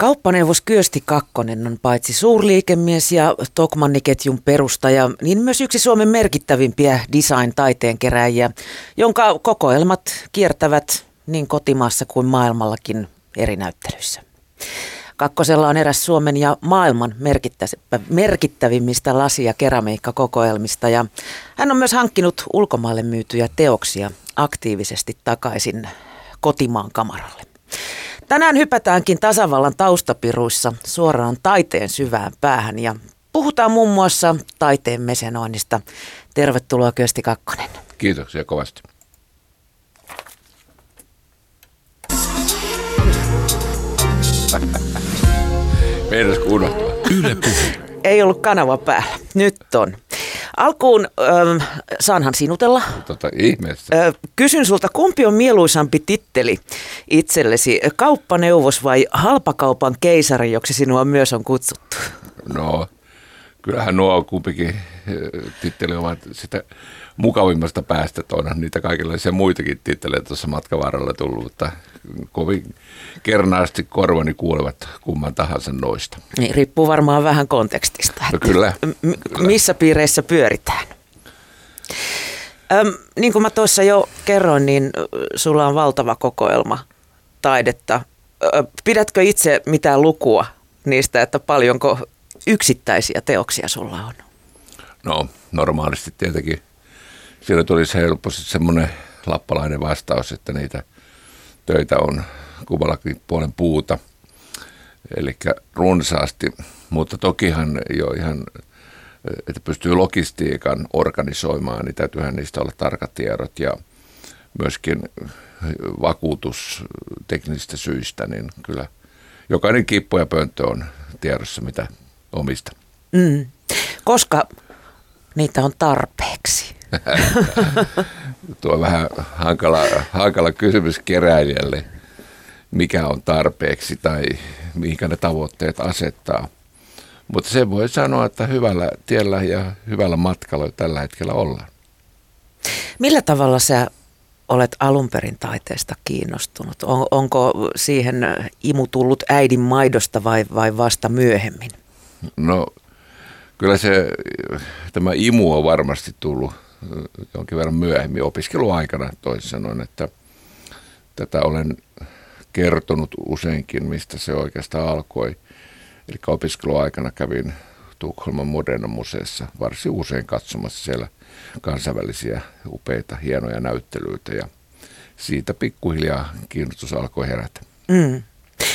Kauppaneuvos Kyösti Kakkonen on paitsi suurliikemies ja Tokmanniketjun perustaja, niin myös yksi Suomen merkittävimpiä design-taiteen keräjiä, jonka kokoelmat kiertävät niin kotimaassa kuin maailmallakin eri näyttelyissä. Kakkosella on eräs Suomen ja maailman merkittävimmistä lasi- ja keramiikkakokoelmista ja hän on myös hankkinut ulkomaille myytyjä teoksia aktiivisesti takaisin kotimaan kamaralle. Tänään hypätäänkin tasavallan taustapiruissa suoraan taiteen syvään päähän ja puhutaan muun muassa taiteen mesenoinnista. Tervetuloa Kösti Kakkonen. Kiitoksia kovasti. Meidän unohtua. Yle Ei ollut kanava päällä. Nyt on. Alkuun ähm, saanhan sinutella. Tota, ihmeessä. Äh, kysyn sulta, kumpi on mieluisampi titteli itsellesi, kauppaneuvos vai halpakaupan keisari, joksi sinua myös on kutsuttu? No, kyllähän nuo kumpikin titteli ovat sitä mukavimmasta päästä. Onhan niitä kaikenlaisia muitakin titteleitä tuossa matkavarrella tullut, mutta kovin kernaasti korvani kuulevat kumman tahansa noista. Niin, riippuu varmaan vähän kontekstista. No kyllä, m- kyllä. Missä piireissä pyöritään? Öm, niin kuin mä tuossa jo kerroin, niin sulla on valtava kokoelma taidetta. Ö, pidätkö itse mitään lukua niistä, että paljonko yksittäisiä teoksia sulla on? No normaalisti tietenkin. Siinä tulisi helposti semmoinen lappalainen vastaus, että niitä töitä on kummallakin puolen puuta, eli runsaasti, mutta tokihan jo ihan, että pystyy logistiikan organisoimaan, niin täytyyhän niistä olla tarkat tiedot ja myöskin vakuutus teknisistä syistä, niin kyllä jokainen kippu ja pönttö on tiedossa, mitä omista. Mm. Koska niitä on tarpeeksi. Tuo on vähän hankala, hankala kysymys keräilijälle, mikä on tarpeeksi tai mihinkä ne tavoitteet asettaa. Mutta se voi sanoa, että hyvällä tiellä ja hyvällä matkalla tällä hetkellä ollaan. Millä tavalla sä olet alun perin taiteesta kiinnostunut? On, onko siihen imu tullut äidin maidosta vai, vai vasta myöhemmin? No kyllä se, tämä imu on varmasti tullut jonkin verran myöhemmin opiskeluaikana toisin sanoen, että tätä olen kertonut useinkin, mistä se oikeastaan alkoi. Eli opiskeluaikana kävin Tukholman Moderna museessa varsin usein katsomassa siellä kansainvälisiä upeita, hienoja näyttelyitä ja siitä pikkuhiljaa kiinnostus alkoi herätä. Mm.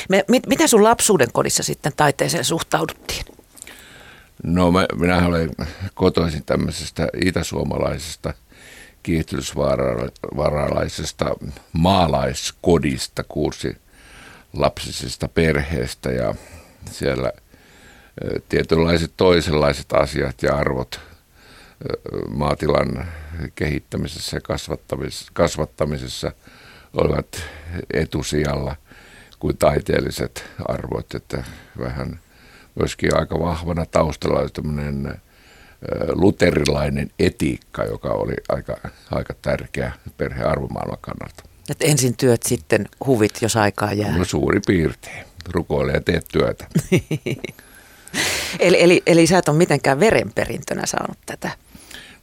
Me, mit, miten sun lapsuuden kodissa sitten taiteeseen suhtauduttiin? No mä, minä olen kotoisin tämmöisestä itäsuomalaisesta kiihtyysvaralaisesta maalaiskodista, kuusi lapsisesta perheestä ja siellä tietynlaiset toisenlaiset asiat ja arvot maatilan kehittämisessä ja kasvattamisessa, kasvattamisessa olivat etusijalla kuin taiteelliset arvot, että vähän myöskin aika vahvana taustalla oli tämmöinen luterilainen etiikka, joka oli aika, aika tärkeä perheen arvomaailman kannalta. Et ensin työt, sitten huvit, jos aikaa jää. No suuri piirtein. Rukoile ja tee työtä. eli, eli, eli sä et ole mitenkään verenperintönä saanut tätä?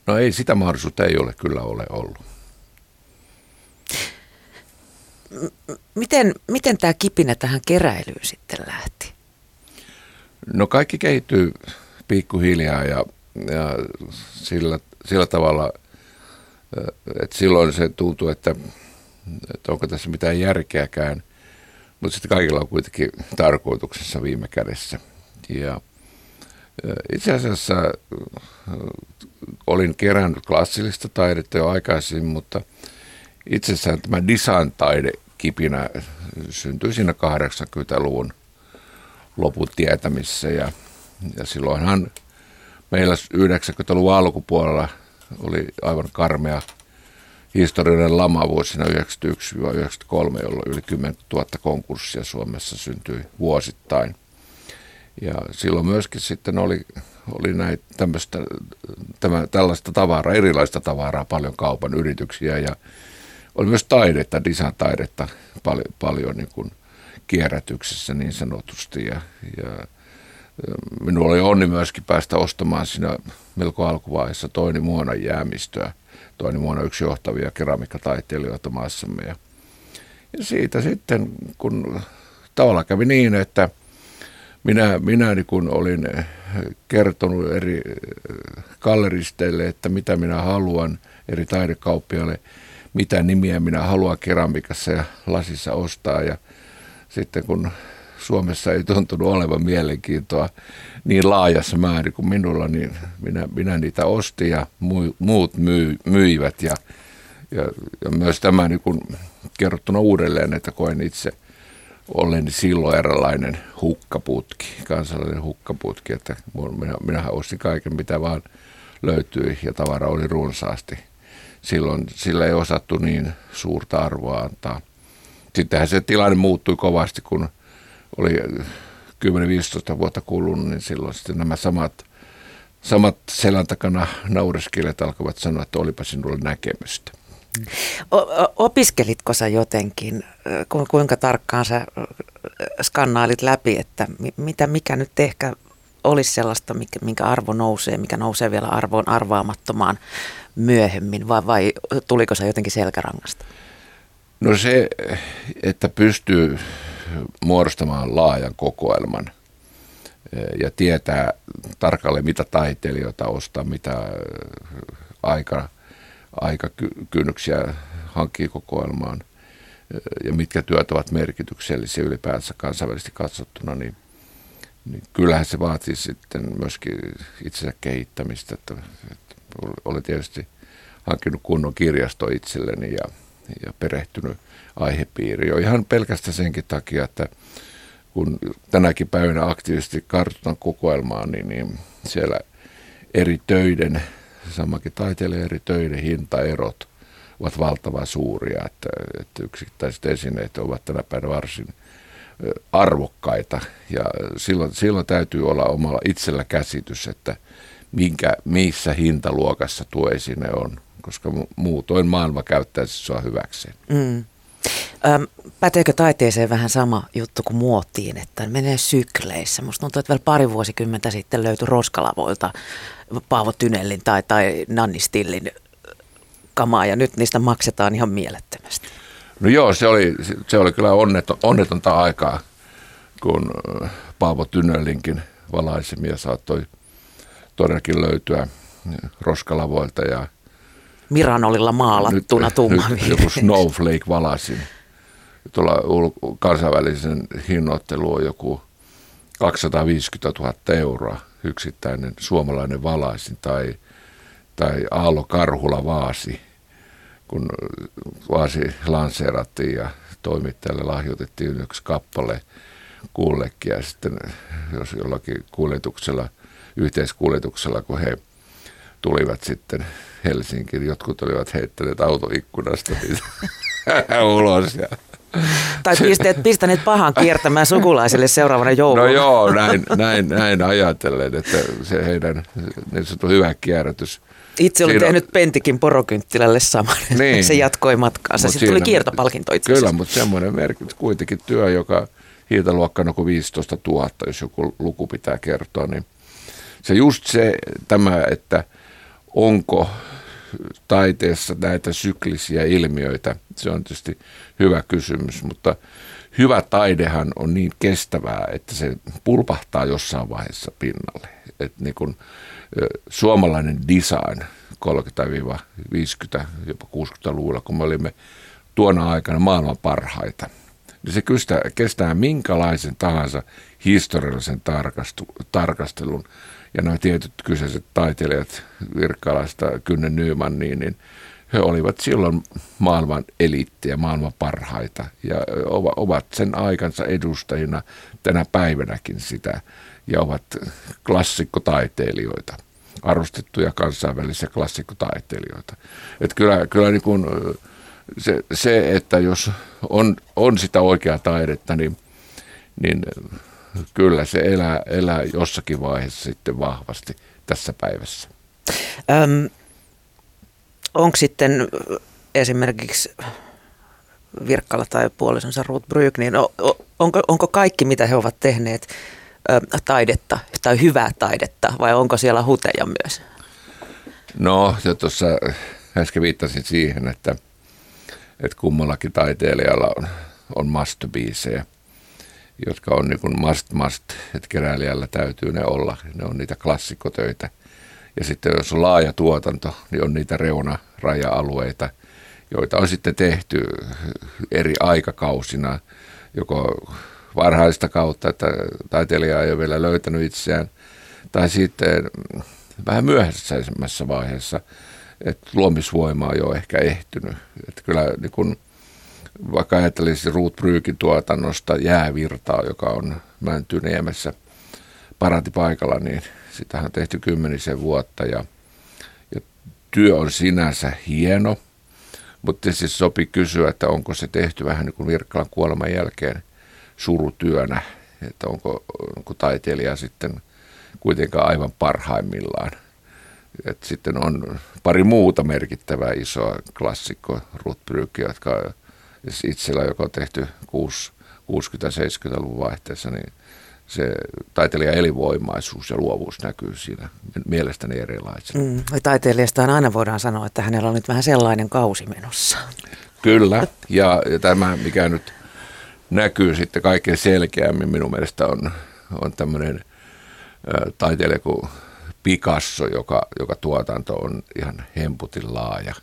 No ei, sitä mahdollisuutta ei ole kyllä ole ollut. Miten, miten tämä kipinä tähän keräilyyn sitten lähti? No kaikki kehittyy pikkuhiljaa ja, ja sillä, sillä tavalla, että silloin se tuntuu, että, että onko tässä mitään järkeäkään, mutta sitten kaikilla on kuitenkin tarkoituksessa viime kädessä. Ja itse asiassa olin kerännyt klassillista taidetta jo aikaisemmin, mutta itsessään tämä design-taide kipinä syntyi siinä 80-luvun loput tietämissä. Ja, ja silloinhan meillä 90-luvun alkupuolella oli aivan karmea historiallinen lama vuosina 1991-1993, jolloin yli 10 000 konkurssia Suomessa syntyi vuosittain. Ja silloin myöskin sitten oli, oli näitä tämä, tällaista tavaraa, erilaista tavaraa, paljon kaupan yrityksiä ja oli myös taidetta, design-taidetta paljon, paljon niin kuin kierrätyksessä niin sanotusti. Ja, ja minulla oli onni myöskin päästä ostamaan siinä melko alkuvaiheessa Toini Muonan jäämistöä. Toini Muona yksi johtavia keramiikkataiteilijoita maassamme. Ja, ja siitä sitten, kun tavallaan kävi niin, että minä, minä niin kun olin kertonut eri galleristeille, että mitä minä haluan eri taidekauppiaille, mitä nimiä minä haluan keramikassa ja lasissa ostaa. Ja sitten kun Suomessa ei tuntunut olevan mielenkiintoa niin laajassa määrin kuin minulla, niin minä, minä niitä ostin ja muut myy, myivät. Ja, ja, ja myös tämä niin kuin kerrottuna uudelleen, että koen itse olen silloin eräänlainen hukkaputki, kansallinen hukkaputki, että minä, minähän ostin kaiken mitä vaan löytyi ja tavara oli runsaasti. Silloin sillä ei osattu niin suurta arvoa antaa. Sittenhän se tilanne muuttui kovasti, kun oli 10-15 vuotta kulunut, niin silloin sitten nämä samat, samat selän takana naureskelijat alkavat sanoa, että olipa sinulla näkemystä. O- opiskelitko sä jotenkin, kuinka tarkkaan sä skannaalit läpi, että mitä, mikä nyt ehkä olisi sellaista, mikä, minkä arvo nousee, mikä nousee vielä arvoon arvaamattomaan myöhemmin, vai, vai tuliko se jotenkin selkärangasta? No se, että pystyy muodostamaan laajan kokoelman eh, ja tietää tarkalleen, mitä taiteilijoita ostaa, mitä eh, aika, aikakynnyksiä hankkii kokoelmaan eh, ja mitkä työt ovat merkityksellisiä ylipäänsä kansainvälisesti katsottuna, niin, niin kyllähän se vaatii sitten myöskin itsensä kehittämistä. Että, että olen tietysti hankkinut kunnon kirjasto itselleni ja, ja perehtynyt – aihepiiri. Jo ihan pelkästään senkin takia, että kun tänäkin päivänä aktiivisesti kartoitan kokoelmaa, niin, niin siellä eri töiden, samakin taiteilijan eri töiden hintaerot ovat valtavan suuria, että, että yksittäiset esineet ovat tänä päivänä varsin arvokkaita. Ja silloin, silloin täytyy olla omalla itsellä käsitys, että minkä, missä hintaluokassa tuo esine on, koska muutoin maailma käyttäisi sua hyväkseen. Mm. Öm, päteekö taiteeseen vähän sama juttu kuin muottiin, että menee sykleissä? Musta tuntuu, että vielä pari vuosikymmentä sitten löytyi Roskalavoilta Paavo Tynellin tai, tai Nanni Stillin kamaa ja nyt niistä maksetaan ihan mielettömästi. No joo, se oli, se oli kyllä onneton, onnetonta aikaa, kun Paavo Tynellinkin valaisemia saattoi todellakin löytyä Roskalavoilta ja Miranolilla maalattuna nyt, tumma nyt joku Snowflake valasin. Tuolla kansainvälisen hinnoittelu on joku 250 000 euroa yksittäinen suomalainen valaisin tai, tai Aalo Karhula Vaasi, kun Vaasi lanseerattiin ja toimittajalle lahjoitettiin yksi kappale kullekin ja sitten jos jollakin kuljetuksella, yhteiskuljetuksella, kun he tulivat sitten Helsinkiin. Jotkut olivat heittäneet autoikkunasta ulos. Ja tai pisteet, pistäneet pahan kiertämään sukulaisille seuraavana jouluna. No joo, näin, näin, näin ajatellen, että se heidän niin sanottu hyvä kierrätys. Itse olin tehnyt Pentikin porokynttilälle saman. Niin. Se jatkoi matkaansa. Sitten tuli kiertopalkinto itse Kyllä, mutta semmoinen merkitys, kuitenkin työ, joka hiitaluokkana kuin 15 000, jos joku luku pitää kertoa, niin se just se tämä, että onko taiteessa näitä syklisiä ilmiöitä? Se on tietysti hyvä kysymys, mutta hyvä taidehan on niin kestävää, että se pulpahtaa jossain vaiheessa pinnalle. Et niin kun, suomalainen design 30-50, jopa 60-luvulla, kun me olimme tuona aikana maailman parhaita, niin se kestää, kestää minkälaisen tahansa historiallisen tarkastelun ja nuo tietyt kyseiset taiteilijat Virkkalaista Kynne Nyman, niin, niin he olivat silloin maailman eliittiä, maailman parhaita ja ovat sen aikansa edustajina tänä päivänäkin sitä ja ovat klassikkotaiteilijoita, arvostettuja kansainvälisiä klassikkotaiteilijoita. Että kyllä, kyllä niin kuin se, se, että jos on, on sitä oikeaa taidetta, niin, niin kyllä se elää, elää jossakin vaiheessa sitten vahvasti tässä päivässä. Öm, onko sitten esimerkiksi Virkkala tai puolisonsa Ruth Bryk, niin onko, onko kaikki, mitä he ovat tehneet, taidetta tai hyvää taidetta vai onko siellä huteja myös? No, jo tuossa äsken viittasin siihen, että, että kummallakin taiteilijalla on, on masterpiisejä, jotka on niin kuin must must, että keräilijällä täytyy ne olla. Ne on niitä klassikkotöitä. Ja sitten jos on laaja tuotanto, niin on niitä reuna-raja-alueita, joita on sitten tehty eri aikakausina, joko varhaista kautta, että taiteilija ei ole vielä löytänyt itseään, tai sitten vähän myöhäisemmässä vaiheessa, että luomisvoima on jo ehkä ehtynyt. Että kyllä niin kun, vaikka ajattelisin Ruut Bryykin tuotannosta jäävirtaa, joka on Mäntyniemessä paikalla, niin sitä on tehty kymmenisen vuotta ja, ja työ on sinänsä hieno, mutta siis sopii kysyä, että onko se tehty vähän niin kuin Virkkalan kuoleman jälkeen surutyönä, että onko, onko taiteilija sitten kuitenkaan aivan parhaimmillaan. Et sitten on pari muuta merkittävää isoa klassikko Rutbrygge, jotka itsellä, joka on tehty 60-70-luvun vaihteessa, niin se taiteilijan elinvoimaisuus ja luovuus näkyy siinä mielestäni erilaisena. Mm, taiteilijasta aina voidaan sanoa, että hänellä on nyt vähän sellainen kausi menossa. Kyllä, ja, ja tämä mikä nyt näkyy sitten kaikkein selkeämmin minun mielestä on, on tämmöinen taiteilija kuin Picasso, joka, joka tuotanto on ihan hemputin laaja.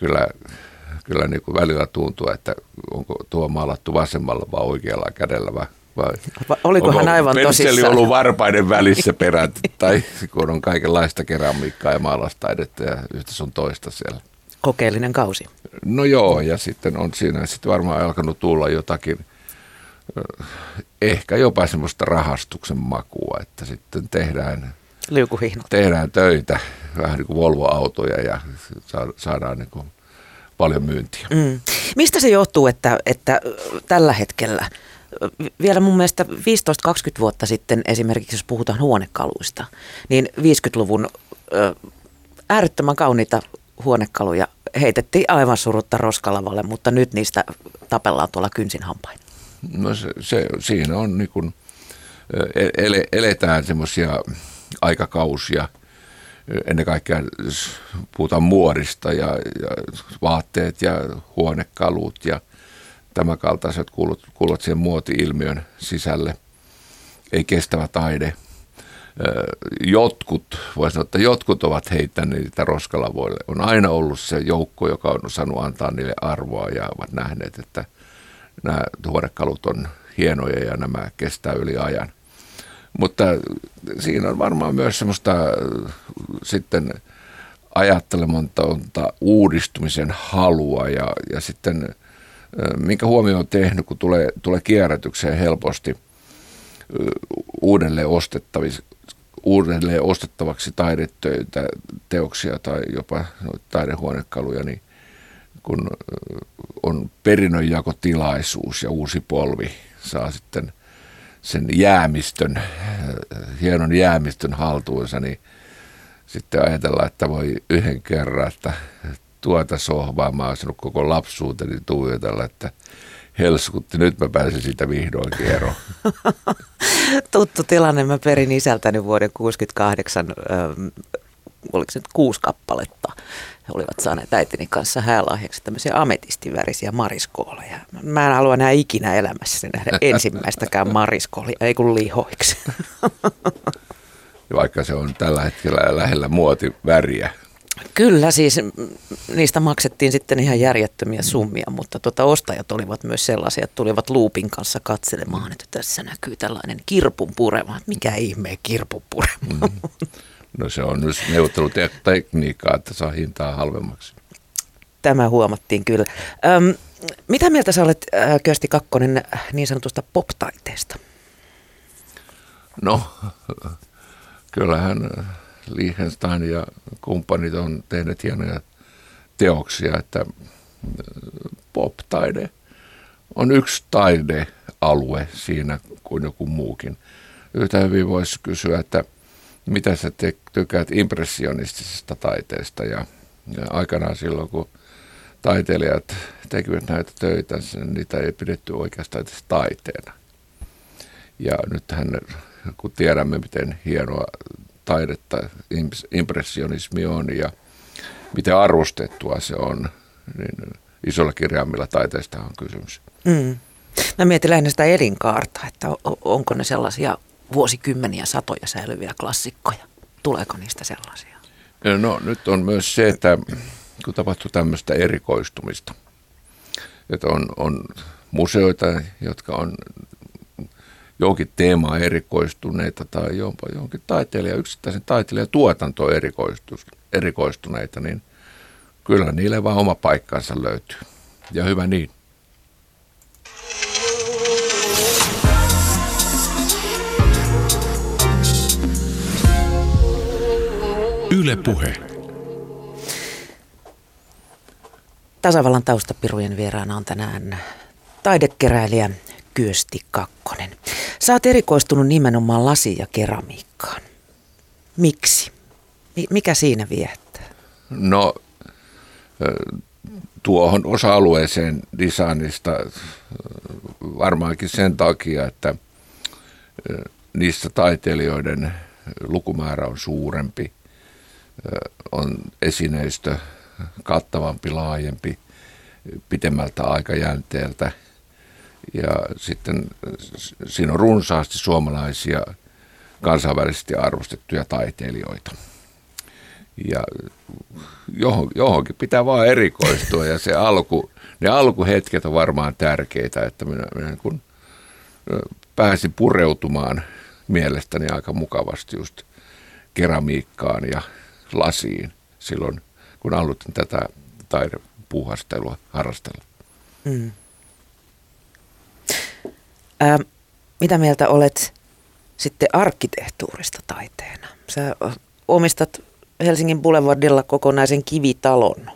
Kyllä, kyllä niin kuin välillä tuntuu, että onko tuo maalattu vasemmalla vai oikealla kädellä vai vai Oliko hän aivan tosissaan? ollut varpaiden välissä perät, tai kun on kaikenlaista keramiikkaa ja maalastaidetta ja yhtä sun toista siellä. Kokeellinen kausi. No joo, ja sitten on siinä sitten varmaan alkanut tulla jotakin, ehkä jopa semmoista rahastuksen makua, että sitten tehdään, tehdään töitä, vähän niin kuin Volvo-autoja ja saadaan niin kuin paljon myyntiä. Mm. Mistä se johtuu, että, että tällä hetkellä – vielä mun mielestä 15-20 vuotta sitten esimerkiksi, jos puhutaan huonekaluista, niin 50-luvun ö, äärettömän kauniita huonekaluja heitettiin aivan surutta roskalavalle, mutta nyt niistä tapellaan tuolla kynsin hampain. No se, se siinä on niin kuin, ele, eletään semmoisia aikakausia, ennen kaikkea puhutaan muodista ja, ja vaatteet ja huonekalut ja tämä kaltaiset kuuluvat, kuuluvat siihen muoti-ilmiön sisälle. Ei kestävä taide. Jotkut, voisi sanoa, että jotkut ovat heittäneet niitä roskalavoille. On aina ollut se joukko, joka on osannut antaa niille arvoa ja ovat nähneet, että nämä huonekalut on hienoja ja nämä kestää yli ajan. Mutta siinä on varmaan myös semmoista sitten ajattelemonta uudistumisen halua ja, ja sitten minkä huomio on tehnyt, kun tulee, tulee kierrätykseen helposti uudelleen ostettaviksi uudelleen ostettavaksi taidetöitä, teoksia tai jopa taidehuonekaluja, niin kun on perinnönjakotilaisuus ja uusi polvi saa sitten sen jäämistön, hienon jäämistön haltuunsa, niin sitten ajatellaan, että voi yhden kerran, että tuota sohvaa mä oon koko lapsuuteni tuijotella, että helskutti, nyt mä pääsin siitä vihdoinkin eroon. Tuttu tilanne, mä perin isältäni vuoden 68, ähm, oliko se nyt kuusi kappaletta. He olivat saaneet äitini kanssa häälahjaksi tämmöisiä ametistivärisiä mariskooleja. Mä en halua nähdä ikinä elämässä nähdä ensimmäistäkään mariskoolia, ei kun lihoiksi. Vaikka se on tällä hetkellä lähellä muotiväriä. Kyllä, siis niistä maksettiin sitten ihan järjettömiä summia, mutta tota, ostajat olivat myös sellaisia, että tulivat luupin kanssa katselemaan, että tässä näkyy tällainen kirpun purema. Mikä ihmeen kirpun purema? Mm. No se on nyt neuvottelutekniikkaa, että saa hintaa halvemmaksi. Tämä huomattiin kyllä. Öm, mitä mieltä sä olet, äh, Kösti Kakkonen, niin sanotusta pop-taiteesta? No, kyllähän Liechtenstein ja kumppanit on tehneet hienoja teoksia, että pop-taide on yksi taidealue siinä kuin joku muukin. Yhtä hyvin voisi kysyä, että mitä sä te, tykkäät impressionistisesta taiteesta ja, ja aikanaan silloin, kun taiteilijat tekivät näitä töitä, niin niitä ei pidetty oikeastaan edes taiteena. Ja nythän, kun tiedämme, miten hienoa taidetta impressionismi on ja miten arvostettua se on, niin isolla kirjaimilla taiteesta on kysymys. Mm. Mä mietin lähinnä sitä elinkaarta, että onko ne sellaisia vuosikymmeniä, satoja säilyviä klassikkoja. Tuleeko niistä sellaisia? No nyt on myös se, että kun tapahtuu tämmöistä erikoistumista, että on, on museoita, jotka on johonkin teemaan erikoistuneita tai jopa johonkin taiteilija, yksittäisen taiteilijan tuotanto erikoistuneita, niin kyllä niille vaan oma paikkansa löytyy. Ja hyvä niin. Yle Puhe. Tasavallan taustapirujen vieraana on tänään taidekeräilijä Kyösti Kakkonen. Sä oot erikoistunut nimenomaan lasi- ja keramiikkaan. Miksi? Mikä siinä viettää? No tuohon osa-alueeseen designista varmaankin sen takia, että niistä taiteilijoiden lukumäärä on suurempi, on esineistö kattavampi, laajempi, pitemmältä aikajänteeltä. Ja sitten siinä on runsaasti suomalaisia kansainvälisesti arvostettuja taiteilijoita. Ja johonkin pitää vaan erikoistua ja se alku, ne alkuhetket on varmaan tärkeitä, että minä, minä kun pääsin pureutumaan mielestäni aika mukavasti just keramiikkaan ja lasiin silloin, kun aloitin tätä taidepuhastelua harrastella. Mm. Ää, mitä mieltä olet sitten arkkitehtuurista taiteena? Sä omistat Helsingin Boulevardilla kokonaisen kivitalon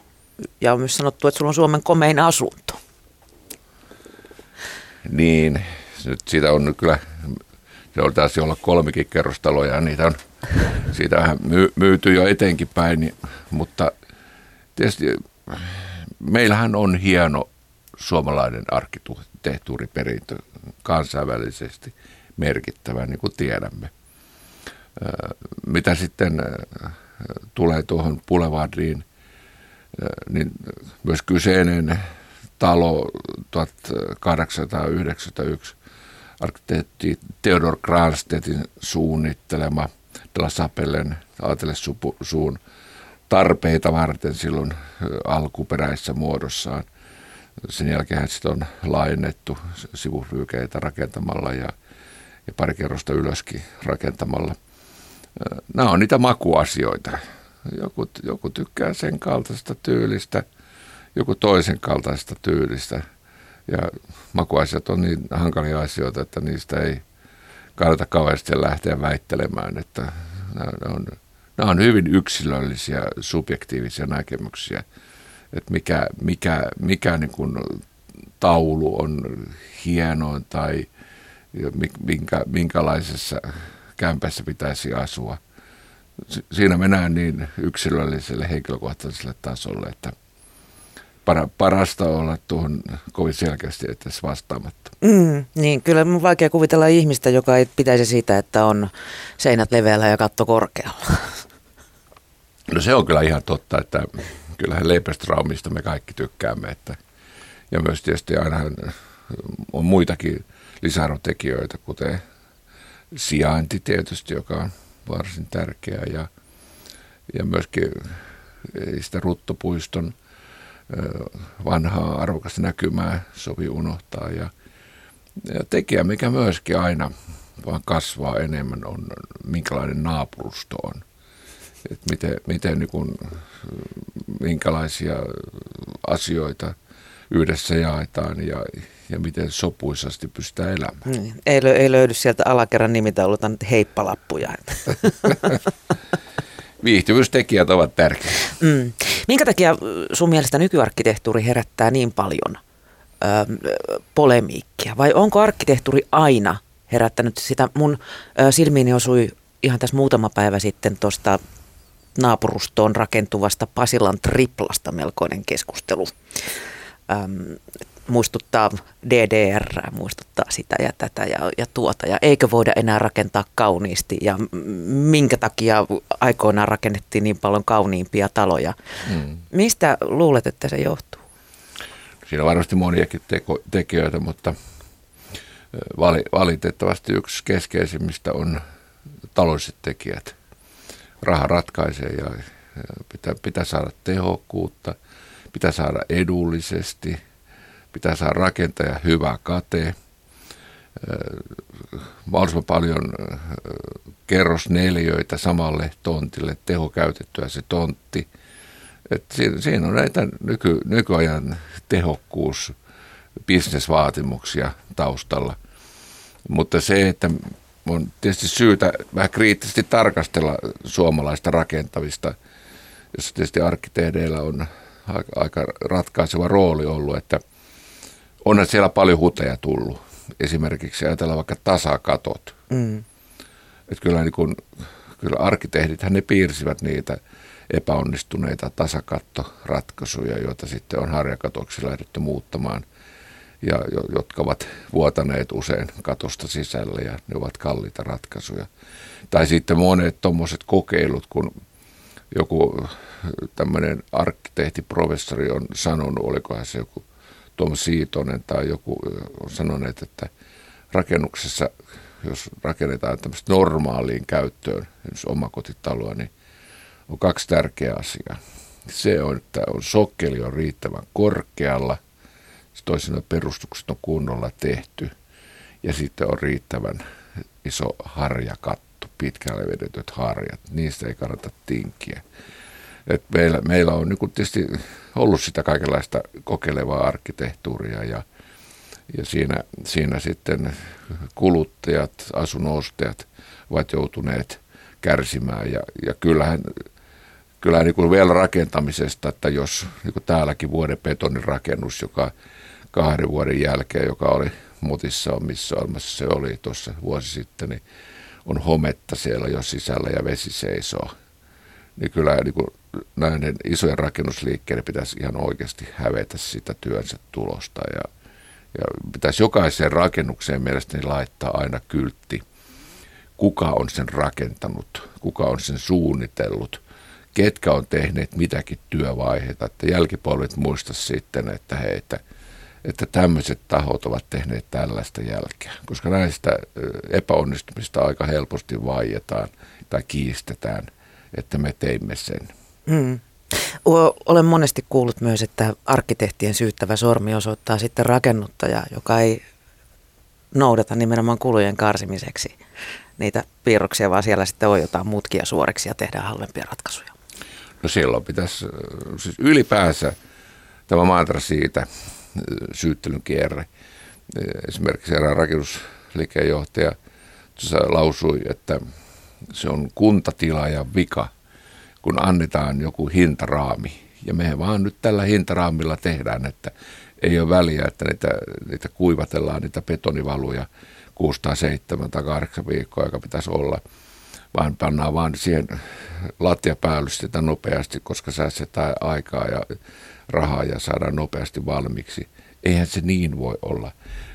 ja on myös sanottu, että sulla on Suomen komein asunto. Niin, nyt siitä on kyllä, se on taas olla kolmikin kerrostaloja ja niitä on siitä vähän myyty jo etenkin päin, niin, mutta tietysti meillähän on hieno suomalainen arkkitehtuuriperintö kansainvälisesti merkittävä, niin kuin tiedämme. Mitä sitten tulee tuohon Boulevardiin, niin myös kyseinen talo 1891 arkkitehti Theodor Granstedtin suunnittelema La Sapellen aatelessuun tarpeita varten silloin alkuperäisessä muodossaan. Sen jälkeen sitten on laajennettu sivufyykeitä rakentamalla ja, ja pari kerrosta ylöskin rakentamalla. Nämä on niitä makuasioita. Joku, joku tykkää sen kaltaista tyylistä, joku toisen kaltaista tyylistä. Ja makuasiat on niin hankalia asioita, että niistä ei kannata kauheasti lähteä väittelemään, että nämä on, nämä on hyvin yksilöllisiä, subjektiivisia näkemyksiä, että mikä, mikä, mikä niin kuin taulu on hienoin tai minkä, minkälaisessa kämpässä pitäisi asua. Siinä mennään niin yksilölliselle henkilökohtaiselle tasolle, että parasta olla tuohon kovin selkeästi edes vastaamatta. Mm, niin, kyllä on vaikea kuvitella ihmistä, joka ei pitäisi siitä, että on seinät leveällä ja katto korkealla. No se on kyllä ihan totta, että kyllähän leipästraumista me kaikki tykkäämme. Että, ja myös tietysti aina on muitakin lisäarvotekijöitä, kuten sijainti tietysti, joka on varsin tärkeä ja, ja myöskin sitä Ruttopuiston vanhaa arvokasta näkymää sovi unohtaa ja, ja tekijä, mikä myöskin aina vaan kasvaa enemmän, on minkälainen naapurusto on. Et miten, miten niin kun, minkälaisia asioita yhdessä jaetaan ja, ja miten sopuisasti pystytään elämään. Niin. Ei, lö, ei löydy sieltä alakerran nimitaululta nyt heippalappuja. Viihtyvyystekijät ovat tärkeitä. Mm. Minkä takia sun mielestä nykyarkkitehtuuri herättää niin paljon ö, polemiikkia? Vai onko arkkitehtuuri aina herättänyt sitä? Mun ö, silmiini osui ihan tässä muutama päivä sitten tuosta naapurustoon rakentuvasta Pasilan triplasta melkoinen keskustelu. Ähm, muistuttaa DDR, muistuttaa sitä ja tätä ja, ja tuota. Ja eikö voida enää rakentaa kauniisti ja minkä takia aikoinaan rakennettiin niin paljon kauniimpia taloja. Mm. Mistä luulet, että se johtuu? Siinä on varmasti moniakin teko, tekijöitä, mutta vali, valitettavasti yksi keskeisimmistä on taloudelliset tekijät. Raha ratkaisee ja, ja pitää, pitää saada tehokkuutta, pitää saada edullisesti, pitää saada rakentaja hyvä kate, mahdollisimman paljon kerrosneliöitä samalle tontille, teho käytettyä se tontti. Et siinä, on näitä nyky, nykyajan tehokkuus, bisnesvaatimuksia taustalla. Mutta se, että on tietysti syytä vähän kriittisesti tarkastella suomalaista rakentavista, jossa tietysti arkkitehdeillä on aika ratkaiseva rooli ollut, että onhan siellä paljon huteja tullut. Esimerkiksi ajatellaan vaikka tasakatot. Mm. Että kyllä, niin kun, kyllä arkkitehdithän ne piirsivät niitä epäonnistuneita tasakattoratkaisuja, joita sitten on harjakatoksi lähdetty muuttamaan – ja jotka ovat vuotaneet usein katosta sisälle ja ne ovat kalliita ratkaisuja. Tai sitten monet tuommoiset kokeilut, kun joku tämmöinen arkkitehtiprofessori on sanonut, olikohan se joku Tom Siitonen tai joku on sanonut, että rakennuksessa, jos rakennetaan tämmöistä normaaliin käyttöön, esimerkiksi omakotitaloa, niin on kaksi tärkeää asiaa. Se on, että on sokkeli on riittävän korkealla toisena perustukset on kunnolla tehty ja sitten on riittävän iso harjakatto, pitkälle vedetyt harjat. Niistä ei kannata tinkiä. Et meillä, meillä on niin tietysti ollut sitä kaikenlaista kokeilevaa arkkitehtuuria ja, ja siinä, siinä sitten kuluttajat, asunostajat ovat joutuneet kärsimään ja, ja kyllähän kyllä niin vielä rakentamisesta, että jos niin täälläkin vuoden betonin rakennus, joka kahden vuoden jälkeen, joka oli mutissa on missä olmassa se oli tuossa vuosi sitten, niin on hometta siellä jo sisällä ja vesi seisoo. Niin kyllä niin kuin näiden isojen rakennusliikkeiden pitäisi ihan oikeasti hävetä sitä työnsä tulosta ja, ja pitäisi jokaiseen rakennukseen mielestäni laittaa aina kyltti, kuka on sen rakentanut, kuka on sen suunnitellut, ketkä on tehneet mitäkin työvaiheita, että jälkipolvet muista sitten, että hei, että – että tämmöiset tahot ovat tehneet tällaista jälkeä, koska näistä epäonnistumista aika helposti vaietaan tai kiistetään, että me teimme sen. Hmm. Olen monesti kuullut myös, että arkkitehtien syyttävä sormi osoittaa sitten rakennuttajaa, joka ei noudata nimenomaan kulujen karsimiseksi niitä piirroksia, vaan siellä sitten on jotain mutkia suoreksi ja tehdään halvempia ratkaisuja. No silloin pitäisi, siis ylipäänsä tämä mantra siitä, syyttelyn kierre. Esimerkiksi erään rakennusliikeenjohtaja lausui, että se on kuntatilaajan vika, kun annetaan joku hintaraami. Ja me vaan nyt tällä hintaraamilla tehdään, että ei ole väliä, että niitä, niitä kuivatellaan, niitä betonivaluja 6 tai 7 tai 8 viikkoa, joka pitäisi olla, vaan pannaan vaan siihen lattia päällystetään nopeasti, koska säästetään aikaa ja rahaa ja saadaan nopeasti valmiiksi. Eihän se niin voi olla,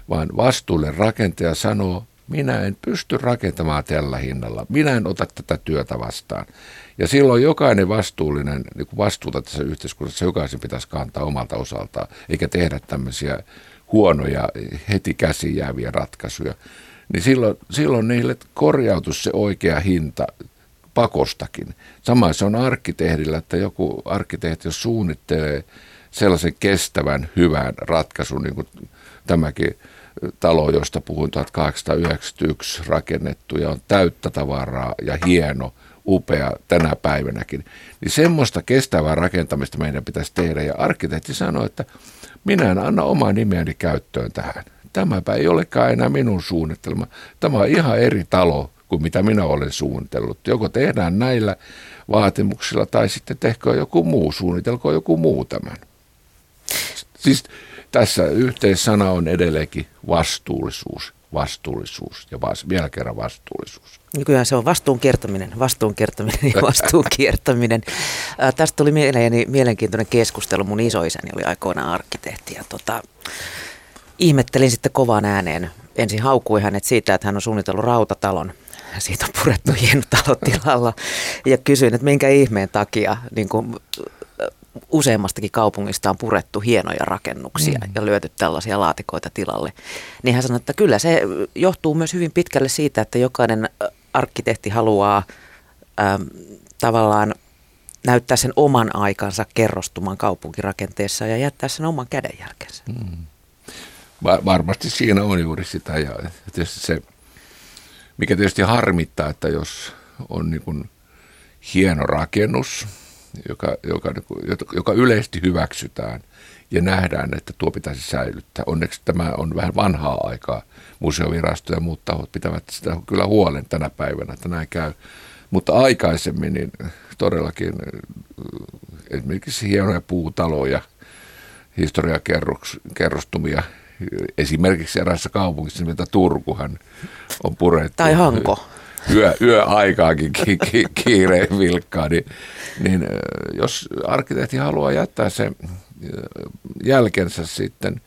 vaan vastuulle rakentaja sanoo, minä en pysty rakentamaan tällä hinnalla, minä en ota tätä työtä vastaan. Ja silloin jokainen vastuullinen niin vastuuta tässä yhteiskunnassa, jokaisen pitäisi kantaa omalta osaltaan, eikä tehdä tämmöisiä huonoja, heti käsiin jääviä ratkaisuja. Niin silloin, silloin niille korjautus se oikea hinta pakostakin. Sama se on arkkitehdillä, että joku arkkitehti, jos suunnittelee sellaisen kestävän, hyvän ratkaisun, niin kuin tämäkin talo, josta puhuin 1891 rakennettu ja on täyttä tavaraa ja hieno, upea tänä päivänäkin. Niin semmoista kestävää rakentamista meidän pitäisi tehdä. Ja arkkitehti sanoi, että minä en anna omaa nimeäni käyttöön tähän. Tämäpä ei olekaan enää minun suunnitelma. Tämä on ihan eri talo kuin mitä minä olen suunnitellut. Joko tehdään näillä vaatimuksilla tai sitten tehkö joku muu, suunnitelko joku muu tämän. Siis tässä yhteissana on edelleenkin vastuullisuus. vastuullisuus ja vas, vielä kerran vastuullisuus. Nykyään se on vastuun kiertäminen, vastuun kiertäminen ja vastuun kiertäminen. Äh, tästä tuli mieleeni mielenkiintoinen keskustelu. Mun isoisäni oli aikoinaan arkkitehti ja tota, ihmettelin sitten kovaan ääneen. Ensin haukui hänet siitä, että hän on suunnitellut rautatalon siitä on purettu hieno talo tilalla. Ja kysyin, että minkä ihmeen takia niin kuin, useammastakin kaupungista on purettu hienoja rakennuksia mm. ja lyöty tällaisia laatikoita tilalle. Niin hän sanoi, että kyllä se johtuu myös hyvin pitkälle siitä, että jokainen arkkitehti haluaa äm, tavallaan näyttää sen oman aikansa kerrostuman kaupunkirakenteessa ja jättää sen oman kädenjälkensä. Mm. Va- varmasti siinä on juuri sitä ja tietysti se, mikä tietysti harmittaa, että jos on niin kuin hieno rakennus, joka, joka, joka yleisesti hyväksytään ja nähdään, että tuo pitäisi säilyttää. Onneksi tämä on vähän vanhaa aikaa. Museovirasto ja muut tahot pitävät sitä kyllä huolen tänä päivänä, että näin käy. Mutta aikaisemmin niin todellakin esimerkiksi hienoja puutaloja, historiakerrostumia, esimerkiksi erässä kaupungissa, mitä Turkuhan on purettu. Tai Hanko yö, yöaikaakin ki, ki, kiireen vilkkaa, niin, niin jos arkkitehti haluaa jättää sen jälkensä sitten,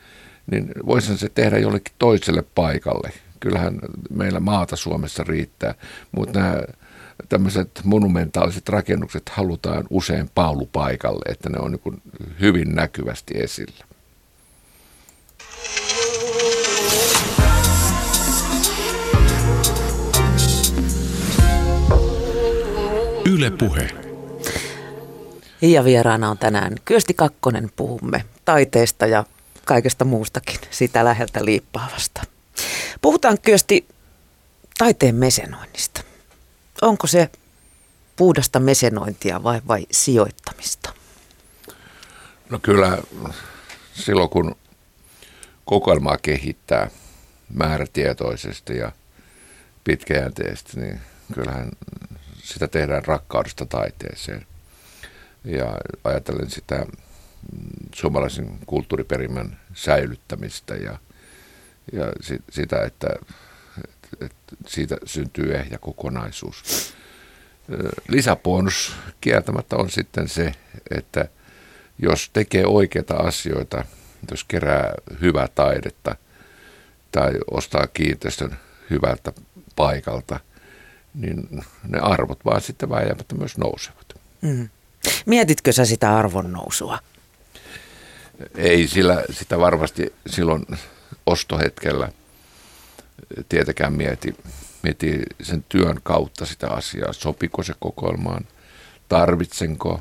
niin voisin se tehdä jollekin toiselle paikalle. Kyllähän meillä maata Suomessa riittää, mutta nämä tämmöiset monumentaaliset rakennukset halutaan usein paulupaikalle, että ne on niin hyvin näkyvästi esillä. Yle Puhe. Ja vieraana on tänään Kyösti Kakkonen. Puhumme taiteesta ja kaikesta muustakin sitä läheltä liippaavasta. Puhutaan Kyösti taiteen mesenoinnista. Onko se puhdasta mesenointia vai, vai sijoittamista? No kyllä silloin kun kokoelmaa kehittää määrätietoisesti ja pitkäjänteisesti, niin kyllähän sitä tehdään rakkaudesta taiteeseen. Ja ajatellen sitä mm, suomalaisen kulttuuriperimän säilyttämistä ja, ja sitä, että, että siitä syntyy ehjä kokonaisuus. Lisäbonus kieltämättä on sitten se, että jos tekee oikeita asioita, jos kerää hyvää taidetta tai ostaa kiinteistön hyvältä paikalta – niin ne arvot vaan sitten vääjäämättä myös nousevat. Mm. Mietitkö sä sitä arvon nousua? Ei sillä, sitä varmasti silloin ostohetkellä tietenkään mieti, mieti sen työn kautta sitä asiaa. Sopiko se kokoelmaan? Tarvitsenko?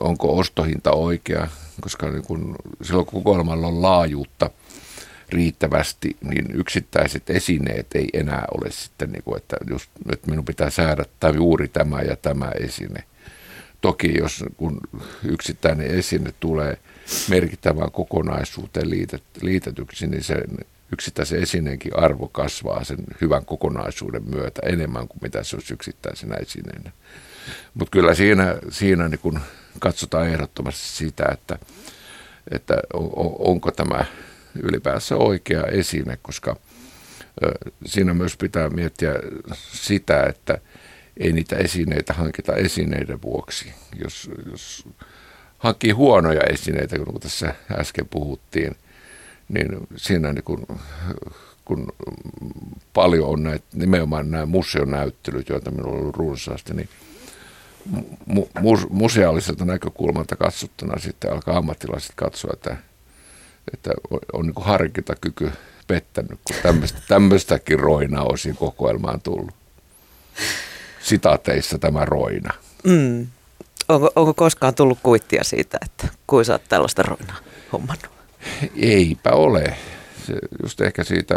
Onko ostohinta oikea? Koska niin kun, silloin kokoelmalla on laajuutta – riittävästi, niin yksittäiset esineet ei enää ole sitten, niin kuin, että just nyt minun pitää säädättää juuri tämä ja tämä esine. Toki jos kun yksittäinen esine tulee merkittävään kokonaisuuteen liitet, liitetyksi, niin se yksittäisen esineenkin arvo kasvaa sen hyvän kokonaisuuden myötä enemmän kuin mitä se olisi yksittäisenä esineenä. Mutta kyllä siinä, siinä niin kun katsotaan ehdottomasti sitä, että, että onko tämä ylipäänsä oikea esine, koska siinä myös pitää miettiä sitä, että ei niitä esineitä hankita esineiden vuoksi. Jos, jos hankkii huonoja esineitä, kun tässä äsken puhuttiin, niin siinä niin kun, kun paljon on näitä, nimenomaan nämä museonäyttelyt, joita minulla on ollut runsaasti, niin mu- museaaliselta näkökulmalta katsottuna sitten alkaa ammattilaiset katsoa, että että on, on niin harkintakyky pettänyt, kun tämmöistä, tämmöistäkin roinaa olisi kokoelmaan tullut. Sitaateissa tämä roina. Mm. Onko, onko koskaan tullut kuittia siitä, että kuin sä oot tällaista roinaa hommannut? Eipä ole. Se just ehkä siitä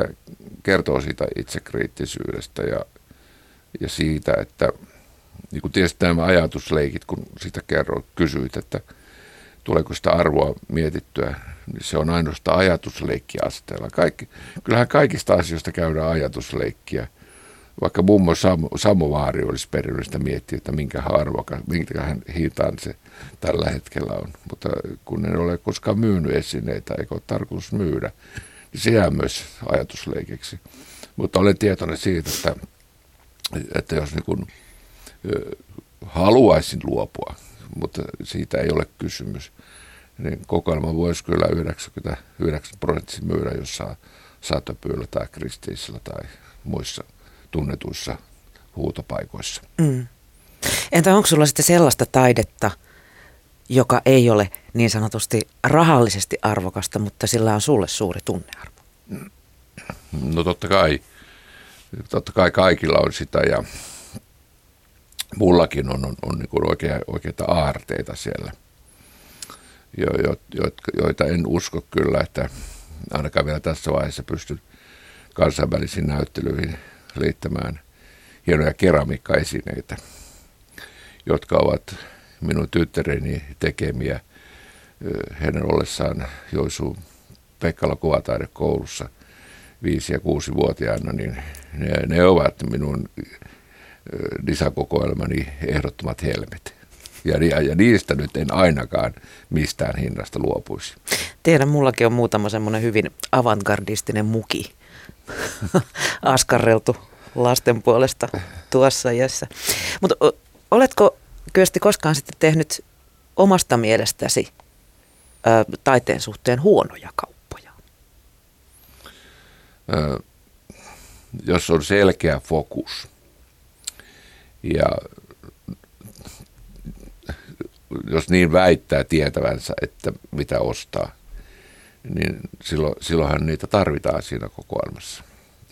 kertoo siitä itsekriittisyydestä ja, ja siitä, että niin kuin tietysti nämä ajatusleikit, kun sitä kerroit, kysyit, että tuleeko sitä arvoa mietittyä niin se on ainoastaan ajatusleikkiasteella. Kaikki, kyllähän kaikista asioista käydään ajatusleikkiä. Vaikka mummo Sam, Samovaari olisi perinnöllistä miettiä, että minkä arvokas, minkä hintaan se tällä hetkellä on. Mutta kun en ole koskaan myynyt esineitä, eikä ole tarkoitus myydä, Se jää myös ajatusleikiksi. Mutta olen tietoinen siitä, että, että jos niin kun, haluaisin luopua, mutta siitä ei ole kysymys, niin kokoelma voisi kyllä 99 prosenttia myydä jossain saatopyydellä tai kristiisillä tai muissa tunnetuissa huutopaikoissa. Mm. Entä onko sulla sitten sellaista taidetta, joka ei ole niin sanotusti rahallisesti arvokasta, mutta sillä on sulle suuri tunnearvo? No totta kai. Totta kai kaikilla on sitä ja mullakin on, on, on niin oikea, oikeita aarteita siellä, jo, jo, jo, joita en usko kyllä, että ainakaan vielä tässä vaiheessa pystyn kansainvälisiin näyttelyihin liittämään hienoja keramiikkaesineitä, jotka ovat minun tyttäreni tekemiä heidän ollessaan Joisuun Pekkala kuvataidekoulussa viisi- ja kuusi-vuotiaana, niin ne, ne ovat minun lisäkokoelmani ehdottomat helmet. Ja, ja, ja niistä nyt en ainakaan mistään hinnasta luopuisi. Tiedän, mullakin on muutama semmoinen hyvin avantgardistinen muki askarreltu lasten puolesta tuossa iässä. Mutta oletko Kyösti koskaan sitten tehnyt omasta mielestäsi ö, taiteen suhteen huonoja kauppoja? Ö, jos on selkeä fokus ja jos niin väittää tietävänsä, että mitä ostaa, niin silloin, silloinhan niitä tarvitaan siinä kokoelmassa.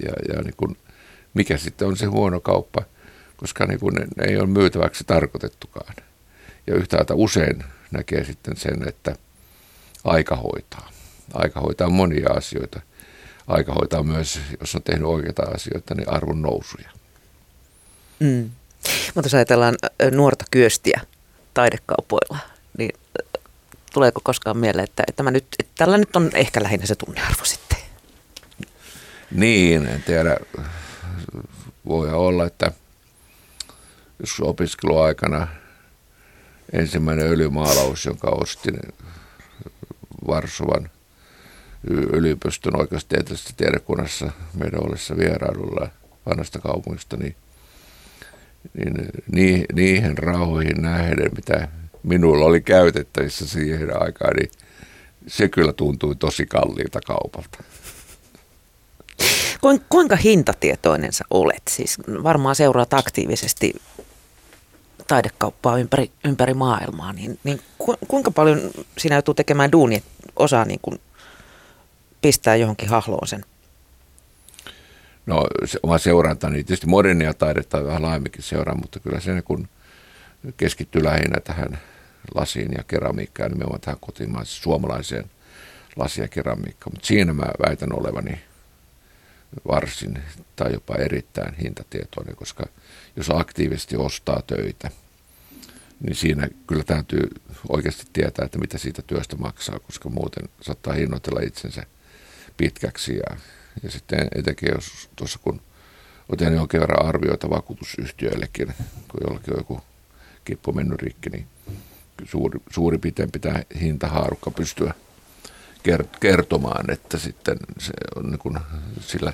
Ja, ja niin kun, mikä sitten on se huono kauppa, koska niin kun ne, ne ei ole myytäväksi tarkoitettukaan. Ja yhtäältä usein näkee sitten sen, että aika hoitaa. Aika hoitaa monia asioita. Aika hoitaa myös, jos on tehnyt oikeita asioita, niin arvon nousuja. Mm. Mutta jos ajatellaan nuorta kyöstiä taidekaupoilla, niin tuleeko koskaan mieleen, että, että, tämä nyt, että tällä nyt on ehkä lähinnä se tunnearvo sitten? Niin, en tiedä. Voi olla, että jos opiskeluaikana ensimmäinen öljymaalaus, jonka ostin Varsovan yliopiston oikeustieteellisessä tiedekunnassa meidän ollessa vierailulla vanhasta kaupungista, niin niin niihin rahoihin nähden, mitä minulla oli käytettävissä siihen aikaan, niin se kyllä tuntui tosi kalliilta kaupalta. Kuinka hintatietoinen sä olet? Siis varmaan seuraat aktiivisesti taidekauppaa ympäri, ympäri maailmaa, niin, niin kuinka paljon sinä joutuu tekemään duunia, että osaa niin kuin pistää johonkin hahloon sen No se, oma seuranta, niin tietysti modernia taidetta vähän laajemminkin seuraa, mutta kyllä se kun keskittyy lähinnä tähän lasiin ja keramiikkaan, nimenomaan tähän kotimaiseen suomalaiseen lasi- ja keramiikkaan. Mutta siinä mä väitän olevani varsin tai jopa erittäin hintatietoinen, koska jos aktiivisesti ostaa töitä, niin siinä kyllä täytyy oikeasti tietää, että mitä siitä työstä maksaa, koska muuten saattaa hinnoitella itsensä pitkäksi ja ja sitten etenkin jos tuossa kun olen tehnyt jonkin verran arvioita vakuutusyhtiöillekin, kun jollakin on joku kippu mennyt rikki, niin suuri, suuri piteen pitää hintahaarukka pystyä kertomaan, että sitten se on niin kuin sillä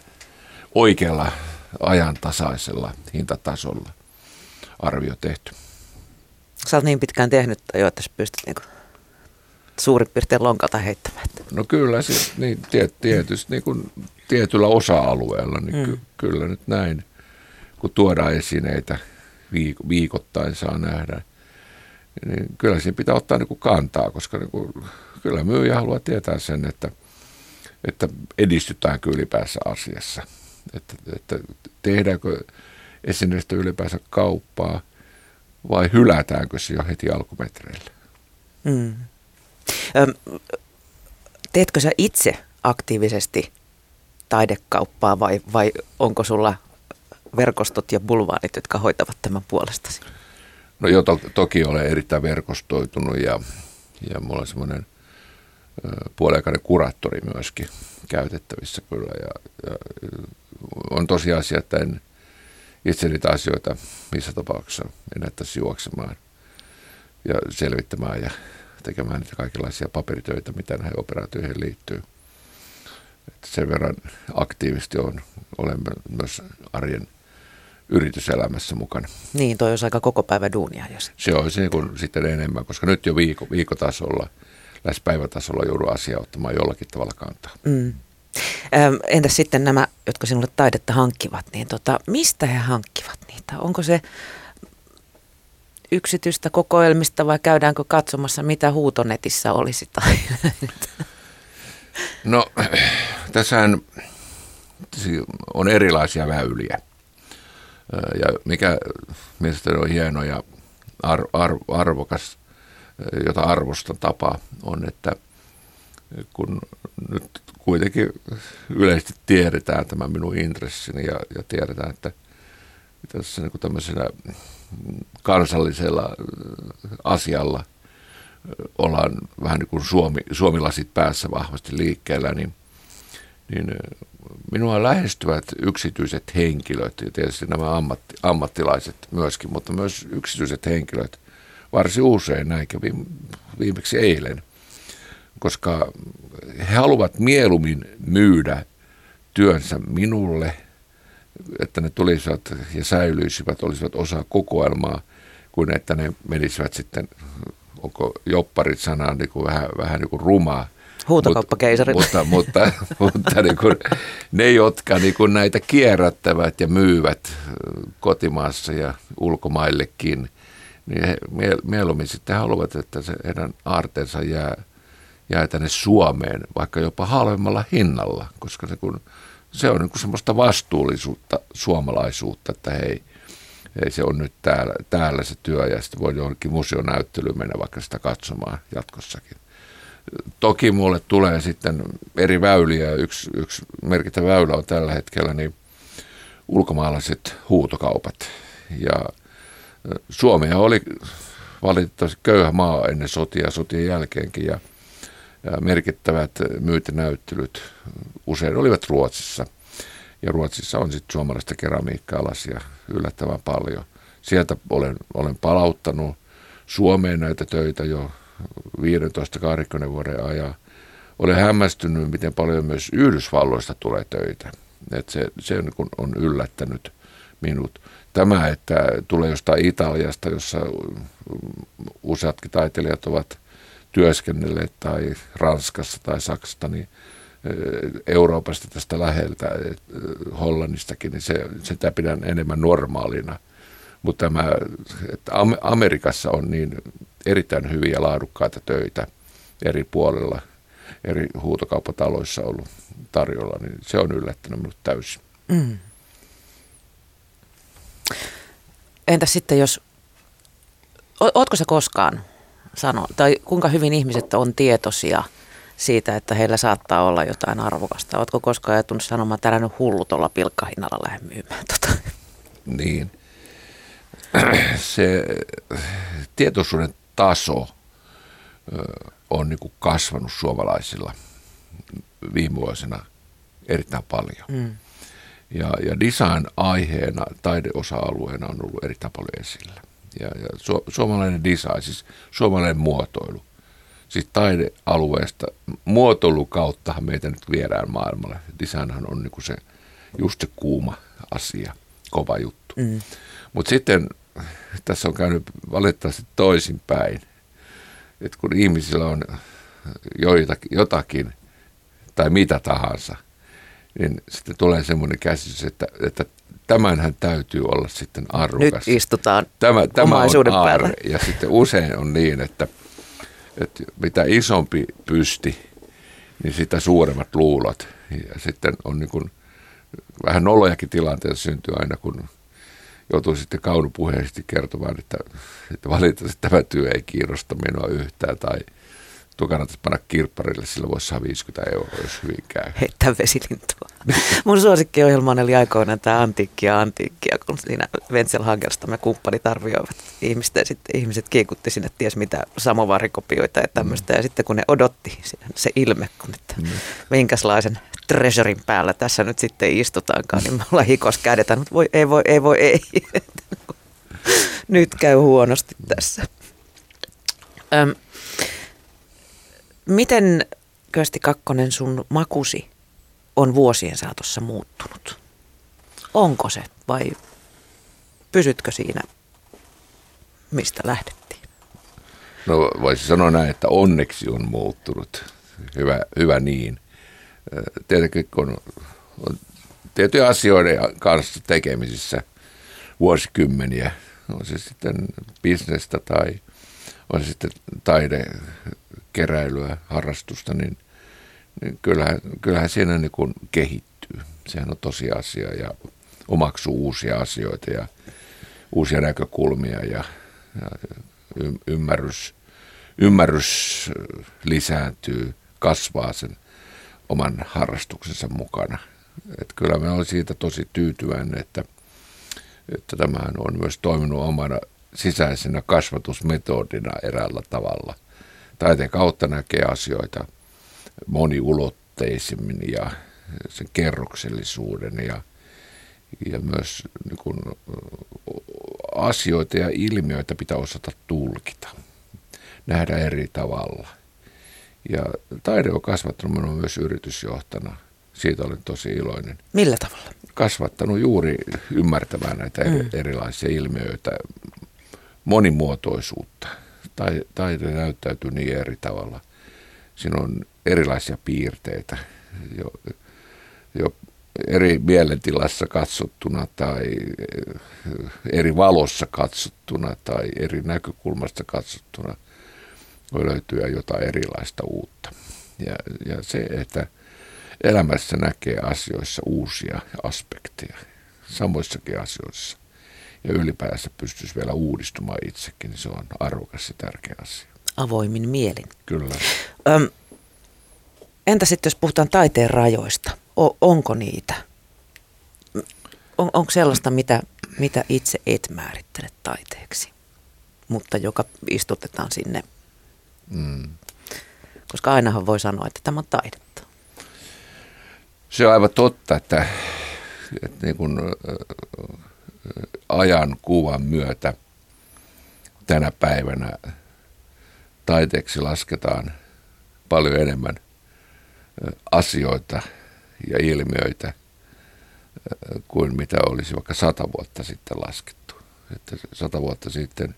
oikealla ajantasaisella hintatasolla arvio tehty. Sä oot niin pitkään tehnyt jo, että sä pystyt niin suurin piirtein lonkalta heittämään. No kyllä, siis, niin, tietysti niin kuin tietyllä osa-alueella, niin ky- mm. kyllä nyt näin, kun tuodaan esineitä viik- viikoittain saa nähdä, niin kyllä siinä pitää ottaa niin kuin kantaa, koska niin kuin, kyllä myyjä haluaa tietää sen, että, että edistytäänkö ylipäänsä asiassa, että, että tehdäänkö esineistä ylipäänsä kauppaa vai hylätäänkö se jo heti alkumetreillä. Mm. teetkö sä itse aktiivisesti taidekauppaa vai, vai onko sulla verkostot ja bulvaanit, jotka hoitavat tämän puolestasi? No joo, to, toki olen erittäin verkostoitunut ja, ja mulla on semmoinen puoliaikainen kuraattori myöskin käytettävissä kyllä. Ja, ja on tosiasia, että en itse niitä asioita missä tapauksessa ennättäisi juoksemaan ja selvittämään ja tekemään niitä kaikenlaisia paperitöitä, mitä näihin operaatioihin liittyy että sen verran aktiivisesti on, olemme myös arjen yrityselämässä mukana. Niin, toi olisi aika koko päivä duunia. Jos... Se olisi niin kuin sitten enemmän, koska nyt jo viikko, viikotasolla, lähes päivätasolla joudun asiaa ottamaan jollakin tavalla kantaa. Mm. Entäs sitten nämä, jotka sinulle taidetta hankkivat, niin tota, mistä he hankkivat niitä? Onko se yksityistä kokoelmista vai käydäänkö katsomassa, mitä huutonetissä olisi? Tai... No, tässähän on erilaisia väyliä. Ja mikä mielestäni on hieno ja ar- ar- arvokas, jota arvostan tapa, on, että kun nyt kuitenkin yleisesti tiedetään tämä minun intressini ja, ja tiedetään, että tässä niin kuin tämmöisenä kansallisella asialla ollaan vähän niin kuin Suomi, suomilasit päässä vahvasti liikkeellä, niin, niin minua lähestyvät yksityiset henkilöt ja tietysti nämä ammatti, ammattilaiset myöskin, mutta myös yksityiset henkilöt. Varsin usein näin kävi viimeksi eilen, koska he haluavat mieluummin myydä työnsä minulle, että ne tulisivat ja säilyisivät, olisivat osa kokoelmaa, kuin että ne menisivät sitten, onko jopparit sanaa niin kuin vähän, vähän niin kuin rumaa, Huutokauppakeisari. Mutta, mutta, mutta, mutta niin kuin, ne, jotka niin kuin näitä kierrättävät ja myyvät kotimaassa ja ulkomaillekin, niin he mieluummin sitten haluavat, että se heidän aarteensa jää, jää tänne Suomeen, vaikka jopa halvemmalla hinnalla, koska se, kun, se on niin kuin semmoista vastuullisuutta, suomalaisuutta, että hei, ei se on nyt täällä, täällä se työ ja sitten voi johonkin museonäyttelyyn mennä vaikka sitä katsomaan jatkossakin. Toki mulle tulee sitten eri väyliä. Yksi, yksi merkittävä väylä on tällä hetkellä niin ulkomaalaiset huutokaupat. Ja Suomea oli valitettavasti köyhä maa ennen sotia sotien jälkeenkin ja, ja merkittävät myytinäyttelyt usein olivat Ruotsissa. Ja Ruotsissa on sitten suomalaista keramiikka-alasia yllättävän paljon. Sieltä olen, olen palauttanut Suomeen näitä töitä jo 15-20 vuoden ajan. Olen hämmästynyt, miten paljon myös Yhdysvalloista tulee töitä. Et se se on, on yllättänyt minut. Tämä, että tulee jostain Italiasta, jossa useatkin taiteilijat ovat työskennelleet, tai Ranskassa tai Saksasta, niin Euroopasta tästä läheltä, Hollannistakin, niin se, sitä pidän enemmän normaalina. Mutta tämä, että Amerikassa on niin erittäin hyviä laadukkaita töitä eri puolilla, eri huutokauppataloissa ollut tarjolla, niin se on yllättänyt minut täysin. Mm. Entä sitten jos, ootko se koskaan sano, tai kuinka hyvin ihmiset on tietoisia siitä, että heillä saattaa olla jotain arvokasta? Ootko koskaan ajatunut sanomaan, että älä nyt hullu tuolla pilkkahinnalla lähde myymään tota? Niin. Se tietoisuuden taso on niin kuin kasvanut suomalaisilla viime vuosina erittäin paljon. Mm. Ja, ja design-aiheena, taideosa-alueena on ollut erittäin paljon esillä. Ja, ja su, suomalainen design, siis suomalainen muotoilu, siis taidealueesta, muotoilu kauttahan meitä nyt viedään maailmalle. Designhan on niin se, just se kuuma asia, kova juttu. Mm. Mutta sitten tässä on käynyt valitettavasti toisinpäin. Että kun ihmisillä on joitakin, jotakin tai mitä tahansa, niin sitten tulee semmoinen käsitys, että, että tämänhän täytyy olla sitten arvokas. Nyt istutaan tämä, tämä omaisuuden on päällä. Ja sitten usein on niin, että, että mitä isompi pysti, niin sitä suuremmat luulot. Ja sitten on niin kuin, vähän nolojakin tilanteita syntyy aina, kun joutuu sitten kaunupuheisesti kertomaan, että, että valitettavasti tämä työ ei kiinnosta minua yhtään tai tuo kannattaisi panna kirpparille, sillä voisi saada 50 euroa, jos hyvin käy. Heittää vesilintua. Mun suosikkiohjelma oli aikoinaan tämä Antiikkia Antiikkia, kun siinä Wenzel Hagelsta me kumppanit arvioivat ihmistä ja sitten ihmiset kiikutti sinne ties mitä samovarikopioita ja tämmöistä. Mm. Ja sitten kun ne odotti se ilme, kun että mm. minkälaisen treasurin päällä tässä nyt sitten istutaankaan, niin me ollaan hikos kädetään, mutta voi ei voi ei voi ei. nyt käy huonosti tässä. Öm, miten Kösti Kakkonen sun makusi on vuosien saatossa muuttunut? Onko se vai pysytkö siinä, mistä lähdettiin? No voisi sanoa näin, että onneksi on muuttunut. Hyvä, hyvä niin. Tietenkin kun on tiettyjä asioiden kanssa tekemisissä vuosikymmeniä, on se sitten bisnestä tai on se sitten taidekeräilyä, harrastusta, niin, niin kyllähän, kyllähän siinä niin kuin kehittyy. Sehän on tosiasia ja omaksuu uusia asioita ja uusia näkökulmia ja, ja ymmärrys, ymmärrys lisääntyy, kasvaa sen oman harrastuksensa mukana. Et kyllä mä olen siitä tosi tyytyväinen, että, että tämä on myös toiminut omana sisäisenä kasvatusmetodina eräällä tavalla. Taiteen kautta näkee asioita moniulotteisimmin ja sen kerroksellisuuden ja, ja myös niin kuin, asioita ja ilmiöitä pitää osata tulkita, nähdä eri tavalla. Ja taide on kasvattanut minua myös yritysjohtana. Siitä olen tosi iloinen. Millä tavalla? Kasvattanut juuri ymmärtämään näitä mm. erilaisia ilmiöitä, monimuotoisuutta. Taide näyttäytyy niin eri tavalla. Siinä on erilaisia piirteitä, jo, jo eri mielentilassa katsottuna tai eri valossa katsottuna tai eri näkökulmasta katsottuna voi löytyä jotain erilaista uutta. Ja, ja se, että elämässä näkee asioissa uusia aspekteja, samoissakin asioissa, ja ylipäänsä pystyisi vielä uudistumaan itsekin, niin se on arvokas ja tärkeä asia. Avoimin mielin. Kyllä. Öm, entä sitten, jos puhutaan taiteen rajoista? O, onko niitä? On, onko sellaista, mitä, mitä itse et määrittele taiteeksi, mutta joka istutetaan sinne? Mm. Koska ainahan voi sanoa, että tämä on taidetta. Se on aivan totta, että, että niin kuin, ajan kuvan myötä tänä päivänä taiteeksi lasketaan paljon enemmän asioita ja ilmiöitä kuin mitä olisi vaikka sata vuotta sitten laskettu. Että sata vuotta sitten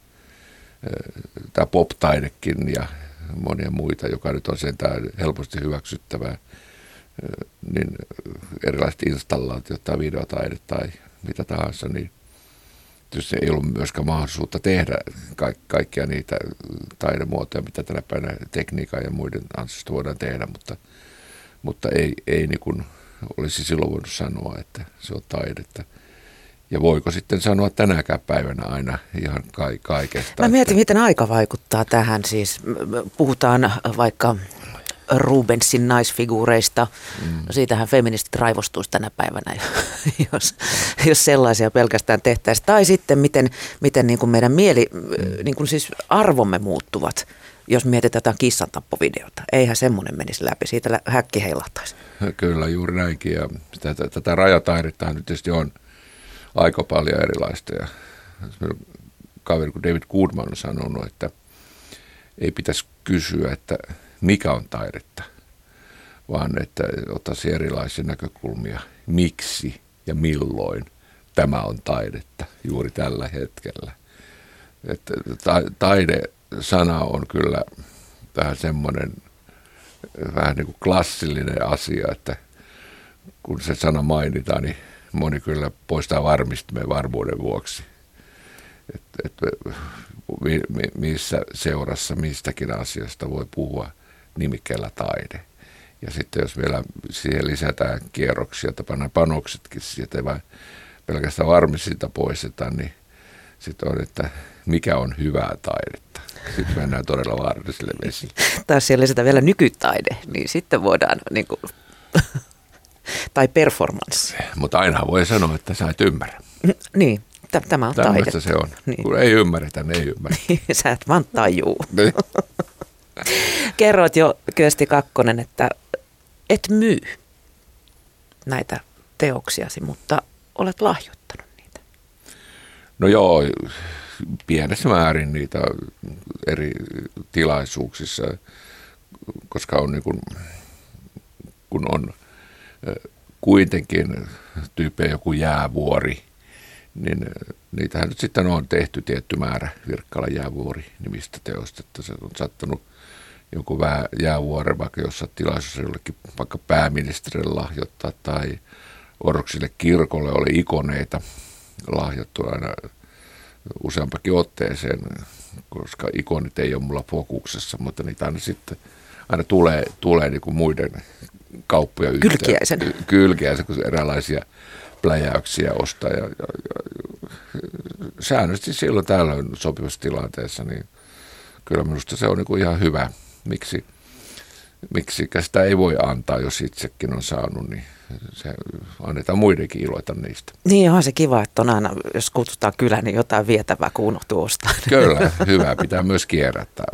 tämä pop-taidekin ja monia muita, joka nyt on sentään helposti hyväksyttävää, niin erilaiset installaatiot tai videotaide tai mitä tahansa, niin tietysti ei ollut myöskään mahdollisuutta tehdä ka- kaikkia niitä taidemuotoja, mitä tänä päivänä tekniikan ja muiden ansiosta voidaan tehdä, mutta, mutta ei, ei niin kuin olisi silloin voinut sanoa, että se on taidetta. Ja voiko sitten sanoa tänäkään päivänä aina ihan ka- kaikesta? Mä mietin, että... miten aika vaikuttaa tähän. Siis puhutaan vaikka Rubensin naisfiguureista. Mm. No siitähän feministit raivostuisi tänä päivänä, jos, jos sellaisia pelkästään tehtäisiin. Tai sitten miten, miten niin kuin meidän mieli, mm. niin kuin siis arvomme muuttuvat, jos mietitään jotain kissantappovideota. Eihän semmoinen menisi läpi, siitä häkki heilahtaisi. Kyllä, juuri näinkin. Ja tätä, tätä rajataidetta nyt tietysti on aika paljon erilaista. Ja kaveri kuin David Goodman on sanonut, että ei pitäisi kysyä, että mikä on taidetta, vaan että ottaisi erilaisia näkökulmia, miksi ja milloin tämä on taidetta juuri tällä hetkellä. Että taide-sana on kyllä vähän semmoinen vähän niin kuin klassillinen asia, että kun se sana mainitaan, niin moni kyllä poistaa varmistimeen varmuuden vuoksi. Että et, missä seurassa mistäkin asiasta voi puhua nimikkeellä taide. Ja sitten jos vielä siihen lisätään kierroksia, että pannaan panoksetkin siitä, vai pelkästään varmistinta poistetaan, niin sitten on, että mikä on hyvää taidetta. Sitten mennään todella vaarallisille vesille. Tai siellä lisätään vielä nykytaide, niin sitten voidaan niin kuin, tai performanssi. Mutta aina voi sanoa, että sä et ymmärrä. Niin, tämä on taide. se on. Niin. Kun ei ymmärretä, niin ei ymmärrä. sä et vaan tajuu. Niin. Kerroit jo Kyösti Kakkonen, että et myy näitä teoksiasi, mutta olet lahjoittanut niitä. No joo, pienessä määrin niitä eri tilaisuuksissa, koska on niin kuin, kun on kuitenkin tyyppejä joku jäävuori, niin niitähän nyt sitten on tehty tietty määrä Virkkala jäävuori nimistä teosta, että se on sattunut jonkun jäävuoren vaikka jossain tilaisuudessa jollekin vaikka pääministerille lahjoittaa tai Orksille kirkolle oli ikoneita lahjattu aina useampakin otteeseen, koska ikonit ei ole mulla fokuksessa, mutta niitä aina sitten aina tulee, tulee niin kuin muiden kauppoja yhteen. Kylkiäisen. Kun eräänlaisia pläjäyksiä ostaa. Ja, ja, ja, säännöllisesti silloin tällöin sopivassa tilanteessa, niin kyllä minusta se on niin kuin ihan hyvä. Miksi, miksi sitä ei voi antaa, jos itsekin on saanut, niin se annetaan muidenkin iloita niistä. Niin onhan se kiva, että on aina, jos kutsutaan kylään, niin jotain vietävää, kun unohtuu ostaa. Kyllä, hyvä. Pitää myös kierrättää,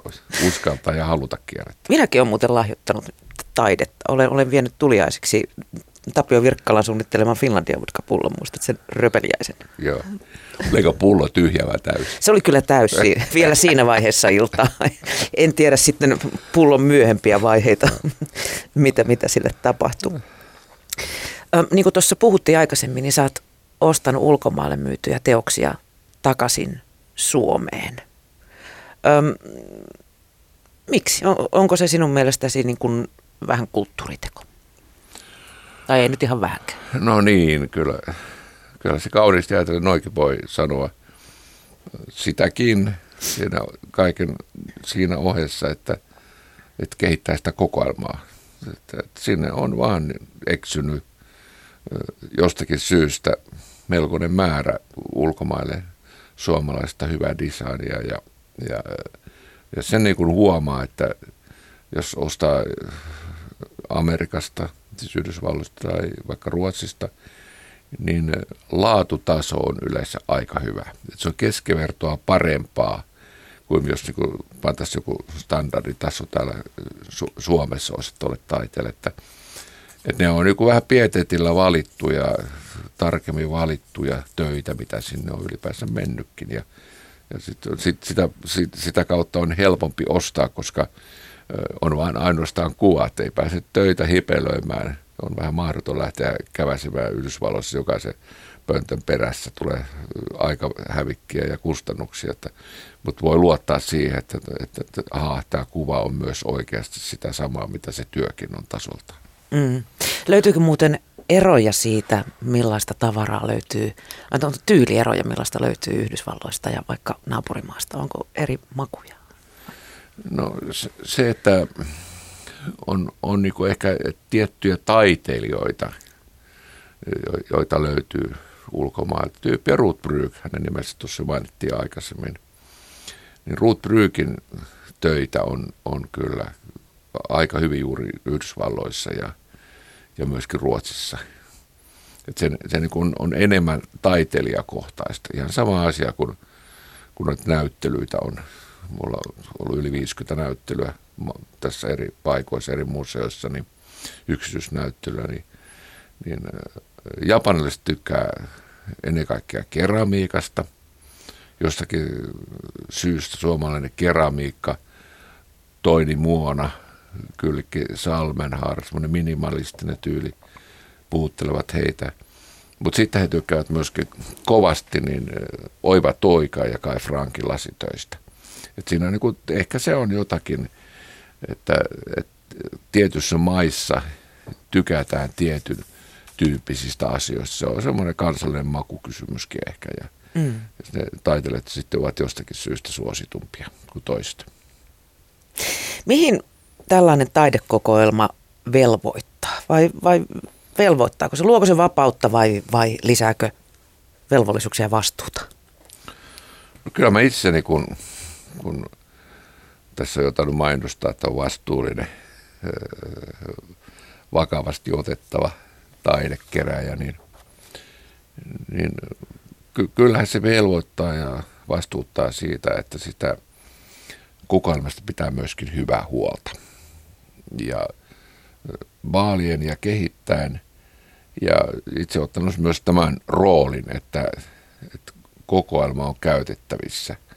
uskaltaa ja haluta kierrättää. Minäkin olen muuten lahjoittanut taidetta. Olen, olen vienyt tuliaisiksi Tapio Virkkalan suunnitteleman Finlandia vodka pullon, muistat sen röpeliäisen? Joo. Oliko pullo tyhjä vai täysi? Se oli kyllä täysi, vielä siinä vaiheessa iltaa. En tiedä sitten pullon myöhempiä vaiheita, mitä, mitä sille tapahtui. Niin kuin tuossa puhuttiin aikaisemmin, niin sä oot ostanut ulkomaille myytyjä teoksia takaisin Suomeen. Öm, miksi? On, onko se sinun mielestäsi niin kuin vähän kulttuuriteko? Tai ei nyt ihan vähänkään. No niin, kyllä, kyllä se kauniisti ajatellen noikin voi sanoa sitäkin siinä kaiken siinä ohessa, että, että kehittää sitä kokoelmaa. Että, että sinne on vaan eksynyt jostakin syystä melkoinen määrä ulkomaille suomalaista hyvää designia ja, ja, ja sen niin kuin huomaa, että jos ostaa Amerikasta, siis Yhdysvalloista tai vaikka Ruotsista, niin laatutaso on yleensä aika hyvä. Et se on keskivertoa parempaa kuin jos niin pantaisiin joku standarditaso täällä Su- Suomessa tuolle taiteelle. Että, että ne on niin vähän pietetillä valittuja, tarkemmin valittuja töitä, mitä sinne on ylipäänsä mennytkin. Ja, ja sit, sit, sitä, sit, sitä kautta on helpompi ostaa, koska on vain ainoastaan kuvat, ei pääse töitä hipelöimään. On vähän mahdoton lähteä käväsemään Yhdysvalloissa jokaisen pöntön perässä. Tulee aika hävikkiä ja kustannuksia, että, mutta voi luottaa siihen, että, että, että aha, tämä kuva on myös oikeasti sitä samaa, mitä se työkin on tasolta. Mm. Löytyykö muuten eroja siitä, millaista tavaraa löytyy, on tyylieroja, millaista löytyy Yhdysvalloista ja vaikka naapurimaasta? Onko eri makuja? No se, että on, on niin kuin ehkä tiettyjä taiteilijoita, joita löytyy ulkomailta. Tyyppiä Ruth Bryg, hänen nimensä tuossa mainittiin aikaisemmin. Niin Ruth Brygin töitä on, on kyllä aika hyvin juuri Yhdysvalloissa ja, ja myöskin Ruotsissa. Et se se niin on, on enemmän taiteilijakohtaista. Ihan sama asia kuin kun näyttelyitä on mulla on ollut yli 50 näyttelyä tässä eri paikoissa, eri museoissa, niin yksityisnäyttelyä, niin, niin japanilaiset tykkää ennen kaikkea keramiikasta. Jostakin syystä suomalainen keramiikka, Toini Muona, Kylki Salmenhaar, semmoinen minimalistinen tyyli, puuttelevat heitä. Mutta sitten he tykkäävät myöskin kovasti niin Oiva Toika ja Kai Frankin lasitöistä. Et siinä on niin kuin, ehkä se on jotakin, että, että tietyssä maissa tykätään tietyn tyyppisistä asioista. Se on semmoinen kansallinen makukysymyskin ehkä. Ja mm. ne taiteilijat sitten ovat jostakin syystä suositumpia kuin toista. Mihin tällainen taidekokoelma velvoittaa? Vai, vai velvoittaako se? Luoko se vapautta vai, vai lisääkö velvollisuuksia ja vastuuta? No kyllä mä itseni, kun kun tässä on jotain mainostaa, että on vastuullinen, vakavasti otettava taidekeräjä, niin, niin ky- kyllähän se velvoittaa ja vastuuttaa siitä, että sitä kokoelmasta pitää myöskin hyvää huolta. Ja vaalien ja kehittäen ja itse ottanut myös tämän roolin, että, että kokoelma on käytettävissä –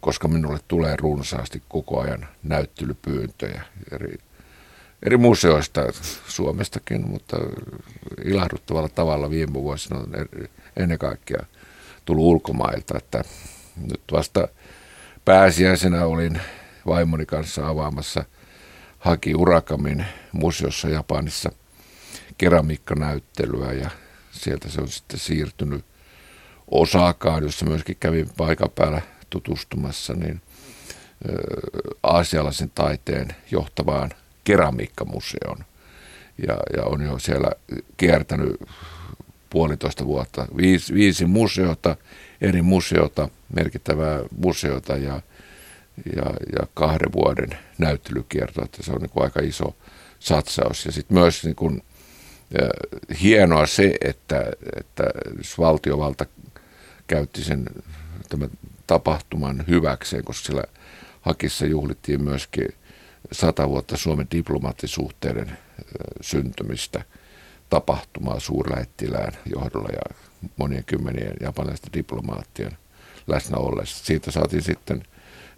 koska minulle tulee runsaasti koko ajan näyttelypyyntöjä eri, eri museoista Suomestakin, mutta ilahduttavalla tavalla viime vuosina on ennen kaikkea tullut ulkomailta. Että nyt vasta pääsiäisenä olin vaimoni kanssa avaamassa Haki Urakamin museossa Japanissa keramiikkanäyttelyä ja sieltä se on sitten siirtynyt Osakaan, jossa myöskin kävin paikan päällä tutustumassa, niin aasialaisen taiteen johtavaan keramiikkamuseon. Ja, ja on jo siellä kiertänyt puolitoista vuotta. Viisi, viisi museota, eri museota, merkittävää museota ja, ja, ja kahden vuoden näyttelykierto. Että se on niin kuin aika iso satsaus. Ja sitten myös niin kuin, ja, hienoa se, että, että valtiovalta käytti sen tämän tapahtuman hyväkseen, koska sillä Hakissa juhlittiin myöskin sata vuotta Suomen diplomaattisuhteiden syntymistä tapahtumaa suurlähettilään johdolla ja monien kymmenien japanilaisten diplomaattien läsnä ollessa. Siitä saatiin sitten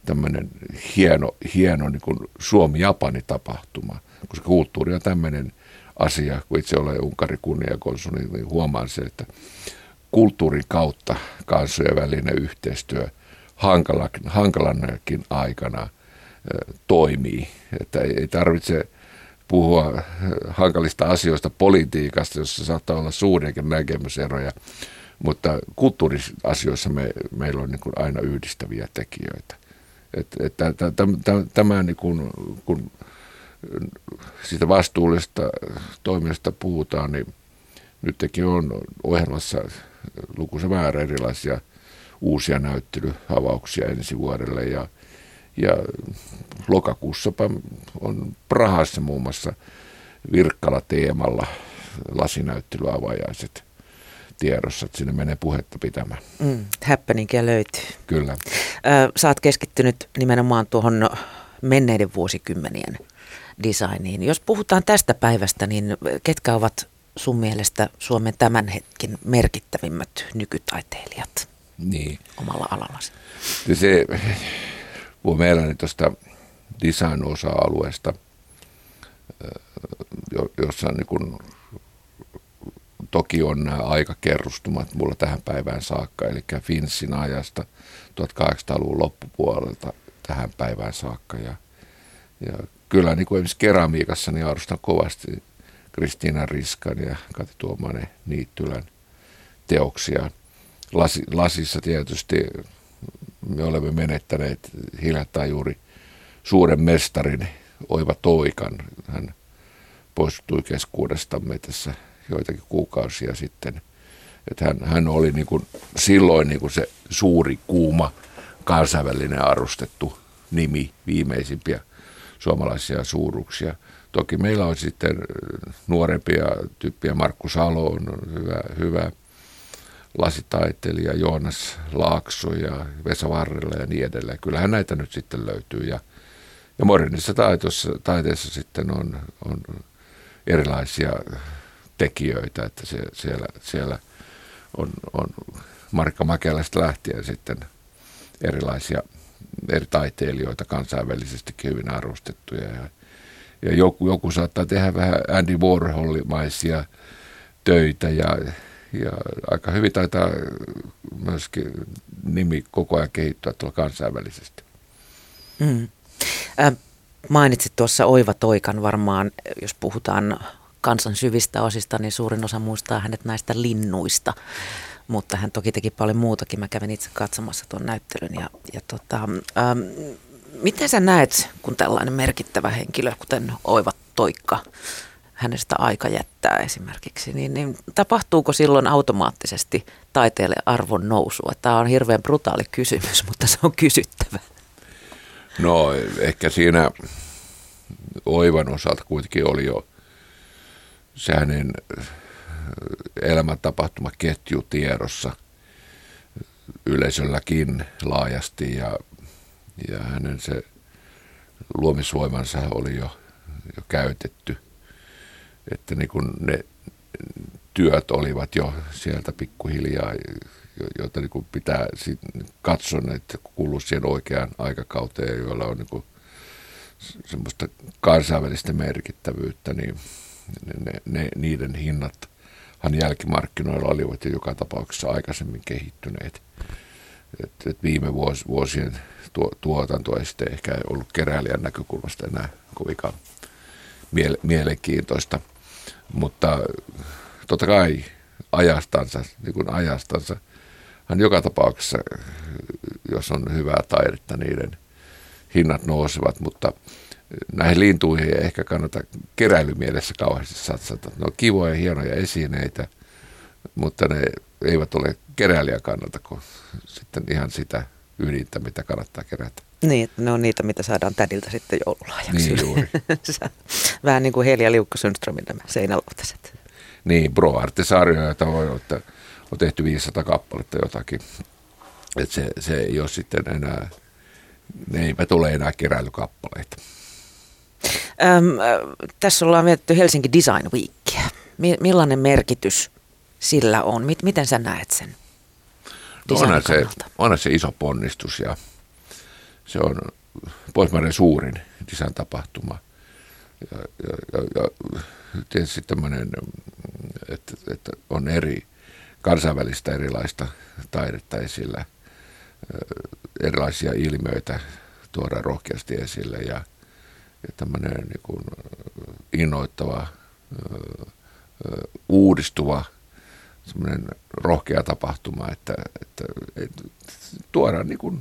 tämmöinen hieno, hieno niin kuin Suomi-Japani tapahtuma, koska kulttuuri on tämmöinen asia, kun itse olen Unkarin kunniakonsuli, niin huomaan se, että kulttuurin kautta kansojen välinen yhteistyö hankalanakin aikana – toimii. Että ei, tarvitse puhua hankalista asioista politiikasta, jossa saattaa olla suuriakin näkemyseroja, mutta kulttuuriasioissa me, meillä on niin kuin aina yhdistäviä tekijöitä. Että, että, tämä, niin kuin, kun siitä vastuullista toiminnasta puhutaan, niin nytkin on ohjelmassa lukuisa määrä erilaisia uusia näyttelyavauksia ensi vuodelle ja – ja lokakuussa on Prahassa muun muassa Virkkala-teemalla lasinäyttelyavajaiset tiedossa, että sinne menee puhetta pitämään. Mm, happeningia löytyy. Kyllä. Ö, sä oot keskittynyt nimenomaan tuohon menneiden vuosikymmenien designiin. Jos puhutaan tästä päivästä, niin ketkä ovat sun mielestä Suomen tämän hetken merkittävimmät nykytaiteilijat niin. omalla alallasi? Se, puhun mielelläni tuosta design-osa-alueesta, jossa niin kun, toki on nämä aikakerrustumat mulla tähän päivään saakka, eli Finssin ajasta 1800-luvun loppupuolelta tähän päivään saakka. Ja, ja kyllä niin kuin esimerkiksi keramiikassa niin arvostan kovasti Kristiina Riskan ja Kati Tuomanen Niittylän teoksia. Lasi, lasissa tietysti me olemme menettäneet hiljattain juuri suuren mestarin Oiva Toikan. Hän poistui keskuudestamme tässä joitakin kuukausia sitten. Että hän, hän oli niin kuin silloin niin kuin se suuri, kuuma, kansainvälinen arvostettu nimi viimeisimpiä suomalaisia suuruksia. Toki meillä on sitten nuorempia tyyppiä, Markku Salo on hyvä, hyvä lasitaiteilija Joonas Laakso ja Vesa Varrella ja niin edelleen. Kyllähän näitä nyt sitten löytyy ja, ja modernissa taitossa, taiteessa sitten on, on erilaisia tekijöitä, että se, siellä, siellä on, on Markka Mäkelästä lähtien sitten erilaisia eri taiteilijoita kansainvälisestikin hyvin arvostettuja ja, ja joku, joku saattaa tehdä vähän Andy Warholimaisia töitä ja ja aika hyvin taitaa myöskin nimi koko ajan kehittyä tuolla kansainvälisesti. Mm. Äh, mainitsit tuossa Oiva Toikan varmaan, jos puhutaan kansan syvistä osista, niin suurin osa muistaa hänet näistä linnuista. Mutta hän toki teki paljon muutakin. Mä kävin itse katsomassa tuon näyttelyn. Ja, ja tota, ähm, miten sä näet, kun tällainen merkittävä henkilö, kuten Oiva Toikka, hänestä aika jättää esimerkiksi, niin, niin tapahtuuko silloin automaattisesti taiteelle arvon nousu? Tämä on hirveän brutaali kysymys, mutta se on kysyttävä. No ehkä siinä Oivan osalta kuitenkin oli jo se hänen elämäntapahtuma-ketju tiedossa yleisölläkin laajasti ja, ja hänen se luomisvoimansa oli jo, jo käytetty – että niin kuin ne työt olivat jo sieltä pikkuhiljaa, joita niin kuin pitää katsoa, että kuuluu siihen oikeaan aikakauteen, joilla on niin kuin semmoista kansainvälistä merkittävyyttä, niin ne, ne, niiden hinnat hän jälkimarkkinoilla olivat jo joka tapauksessa aikaisemmin kehittyneet. Et, et viime vuos, vuosien tuo, tuotanto ei sitten ehkä ollut keräilijän näkökulmasta enää kovinkaan miele, mielenkiintoista. Mutta totta kai ajastansa, niin kuin ajastansa, hän joka tapauksessa, jos on hyvää taidetta, niiden hinnat nousevat, mutta näihin lintuihin ei ehkä kannata keräilymielessä kauheasti satsata. Ne on kivoja, hienoja esineitä, mutta ne eivät ole keräilijän kannalta kuin sitten ihan sitä ydintä, mitä kannattaa kerätä. Niin, että ne on niitä, mitä saadaan tädiltä sitten joululahjaksi. Niin juuri. Vähän niin kuin Heli ja Liukko Sundströmin nämä seinälautaset. Niin, Pro Arte-sarjoja, joita olla, että on tehty 500 kappaletta jotakin. Että se, se ei ole sitten enää, ne eivät ole enää keräilykappaleita. Öm, tässä ollaan vietetty Helsinki Design Weekia. Millainen merkitys sillä on? Miten sä näet sen? Onhan, se, onhan se iso ponnistus ja se on Pohjoismaiden suurin design-tapahtuma. Ja, ja, ja, ja tietysti tämmöinen, että, että on eri kansainvälistä erilaista taidetta esillä, erilaisia ilmiöitä tuoda rohkeasti esille ja, ja tämmöinen niin kuin innoittava, uudistuva, semmoinen rohkea tapahtuma, että, että, että tuodaan niin kuin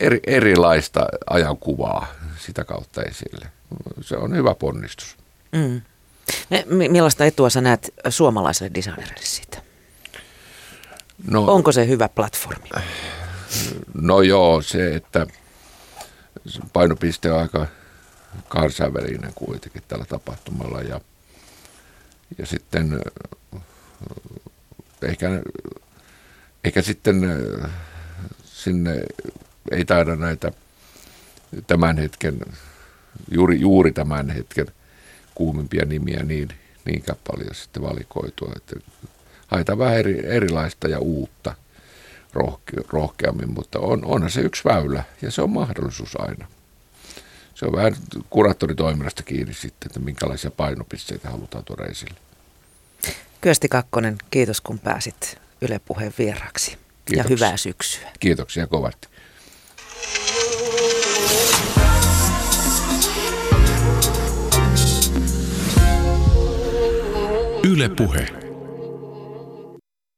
eri, erilaista ajankuvaa sitä kautta esille. Se on hyvä ponnistus. Mm. Millaista etua sä näet suomalaiselle designerille siitä? No, Onko se hyvä platformi? No joo, se, että painopiste on aika kansainvälinen kuitenkin tällä tapahtumalla ja, ja sitten ehkä, ehkä sitten sinne ei taida näitä tämän hetken, juuri, juuri tämän hetken kuumimpia nimiä niin, niinkään paljon sitten valikoitua. Että haetaan vähän eri, erilaista ja uutta rohke, rohkeammin, mutta on, onhan se yksi väylä ja se on mahdollisuus aina. Se on vähän kuraattoritoiminnasta kiinni sitten, että minkälaisia painopisteitä halutaan tuoda esille. Kyösti Kakkonen, kiitos kun pääsit Yle Puheen vieraksi. Ja hyvää syksyä. Kiitoksia kovasti. Yle Puhe.